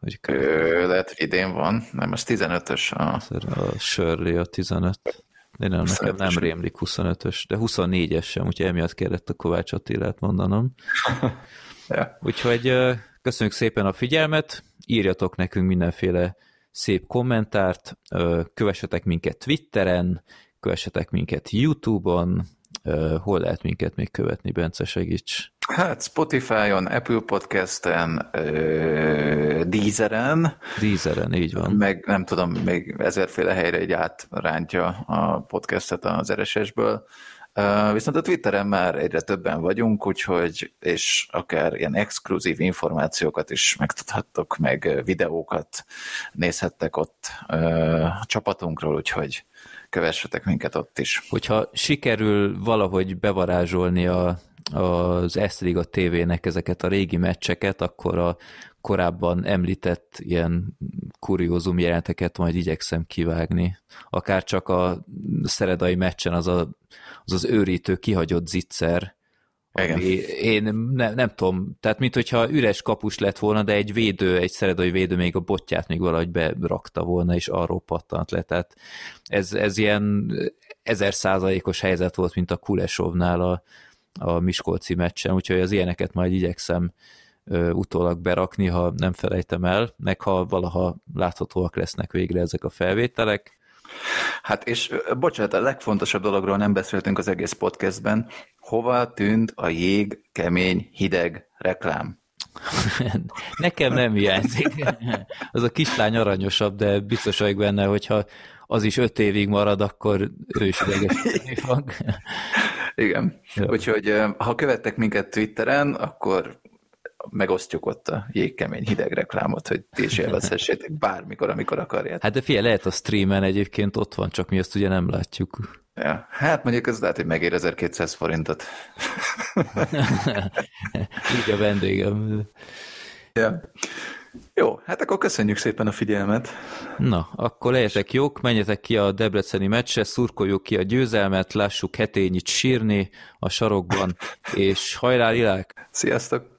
Speaker 2: Vagy Ö, lehet, hogy idén van. Nem, az 15-ös. A,
Speaker 1: a Shirley a 15. De nem, nekem nem rémlik 25-ös, de 24-es sem, úgyhogy emiatt kellett a Kovács Attilát mondanom. Ja. Úgyhogy köszönjük szépen a figyelmet, írjatok nekünk mindenféle szép kommentárt, kövessetek minket Twitteren, kövessetek minket YouTube-on, hol lehet minket még követni, Bence, segíts?
Speaker 2: Hát Spotify-on, Apple Podcast-en, Deezeren.
Speaker 1: Deezeren, így van.
Speaker 2: Meg nem tudom, még ezerféle helyre egy átrántja a podcastet az RSS-ből. Viszont a Twitteren már egyre többen vagyunk, úgyhogy, és akár ilyen exkluzív információkat is megtudhattok, meg videókat nézhettek ott a csapatunkról, úgyhogy kövessetek minket ott is.
Speaker 1: Hogyha sikerül valahogy bevarázsolni a, az Esztriga TV-nek ezeket a régi meccseket, akkor a korábban említett ilyen kuriózum jelenteket majd igyekszem kivágni. Akár csak a szeredai meccsen az a, az, az őrítő kihagyott zicser, igen. Ami én ne, nem tudom, tehát mint hogyha üres kapus lett volna, de egy védő, egy szeredai védő még a botját még valahogy berakta volna, és arról pattant le. Tehát ez, ez ilyen ezer százalékos helyzet volt, mint a Kulesovnál a, a Miskolci meccsen, úgyhogy az ilyeneket majd igyekszem utólag berakni, ha nem felejtem el, meg ha valaha láthatóak lesznek végre ezek a felvételek.
Speaker 2: Hát és bocsánat, a legfontosabb dologról nem beszéltünk az egész podcastben. Hova tűnt a jég, kemény, hideg reklám?
Speaker 1: Nekem nem hiányzik. Az a kislány aranyosabb, de biztos vagyok benne, hogyha az is öt évig marad, akkor ő is idegesíteni fog.
Speaker 2: Igen. Jó. Úgyhogy ha követtek minket Twitteren, akkor megosztjuk ott a jégkemény hideg reklámot, hogy ti is élvezhessétek bármikor, amikor akarjátok.
Speaker 1: Hát de figyelj, lehet a streamen egyébként ott van, csak mi azt ugye nem látjuk.
Speaker 2: Ja, hát mondjuk ez lehet, hogy megér 1200 forintot.
Speaker 1: Így a vendégem.
Speaker 2: Ja. Jó, hát akkor köszönjük szépen a figyelmet.
Speaker 1: Na, akkor legyetek jók, menjetek ki a debreceni meccsre, szurkoljuk ki a győzelmet, lássuk hetényit sírni a sarokban, és hajrá, Lilák!
Speaker 2: Sziasztok!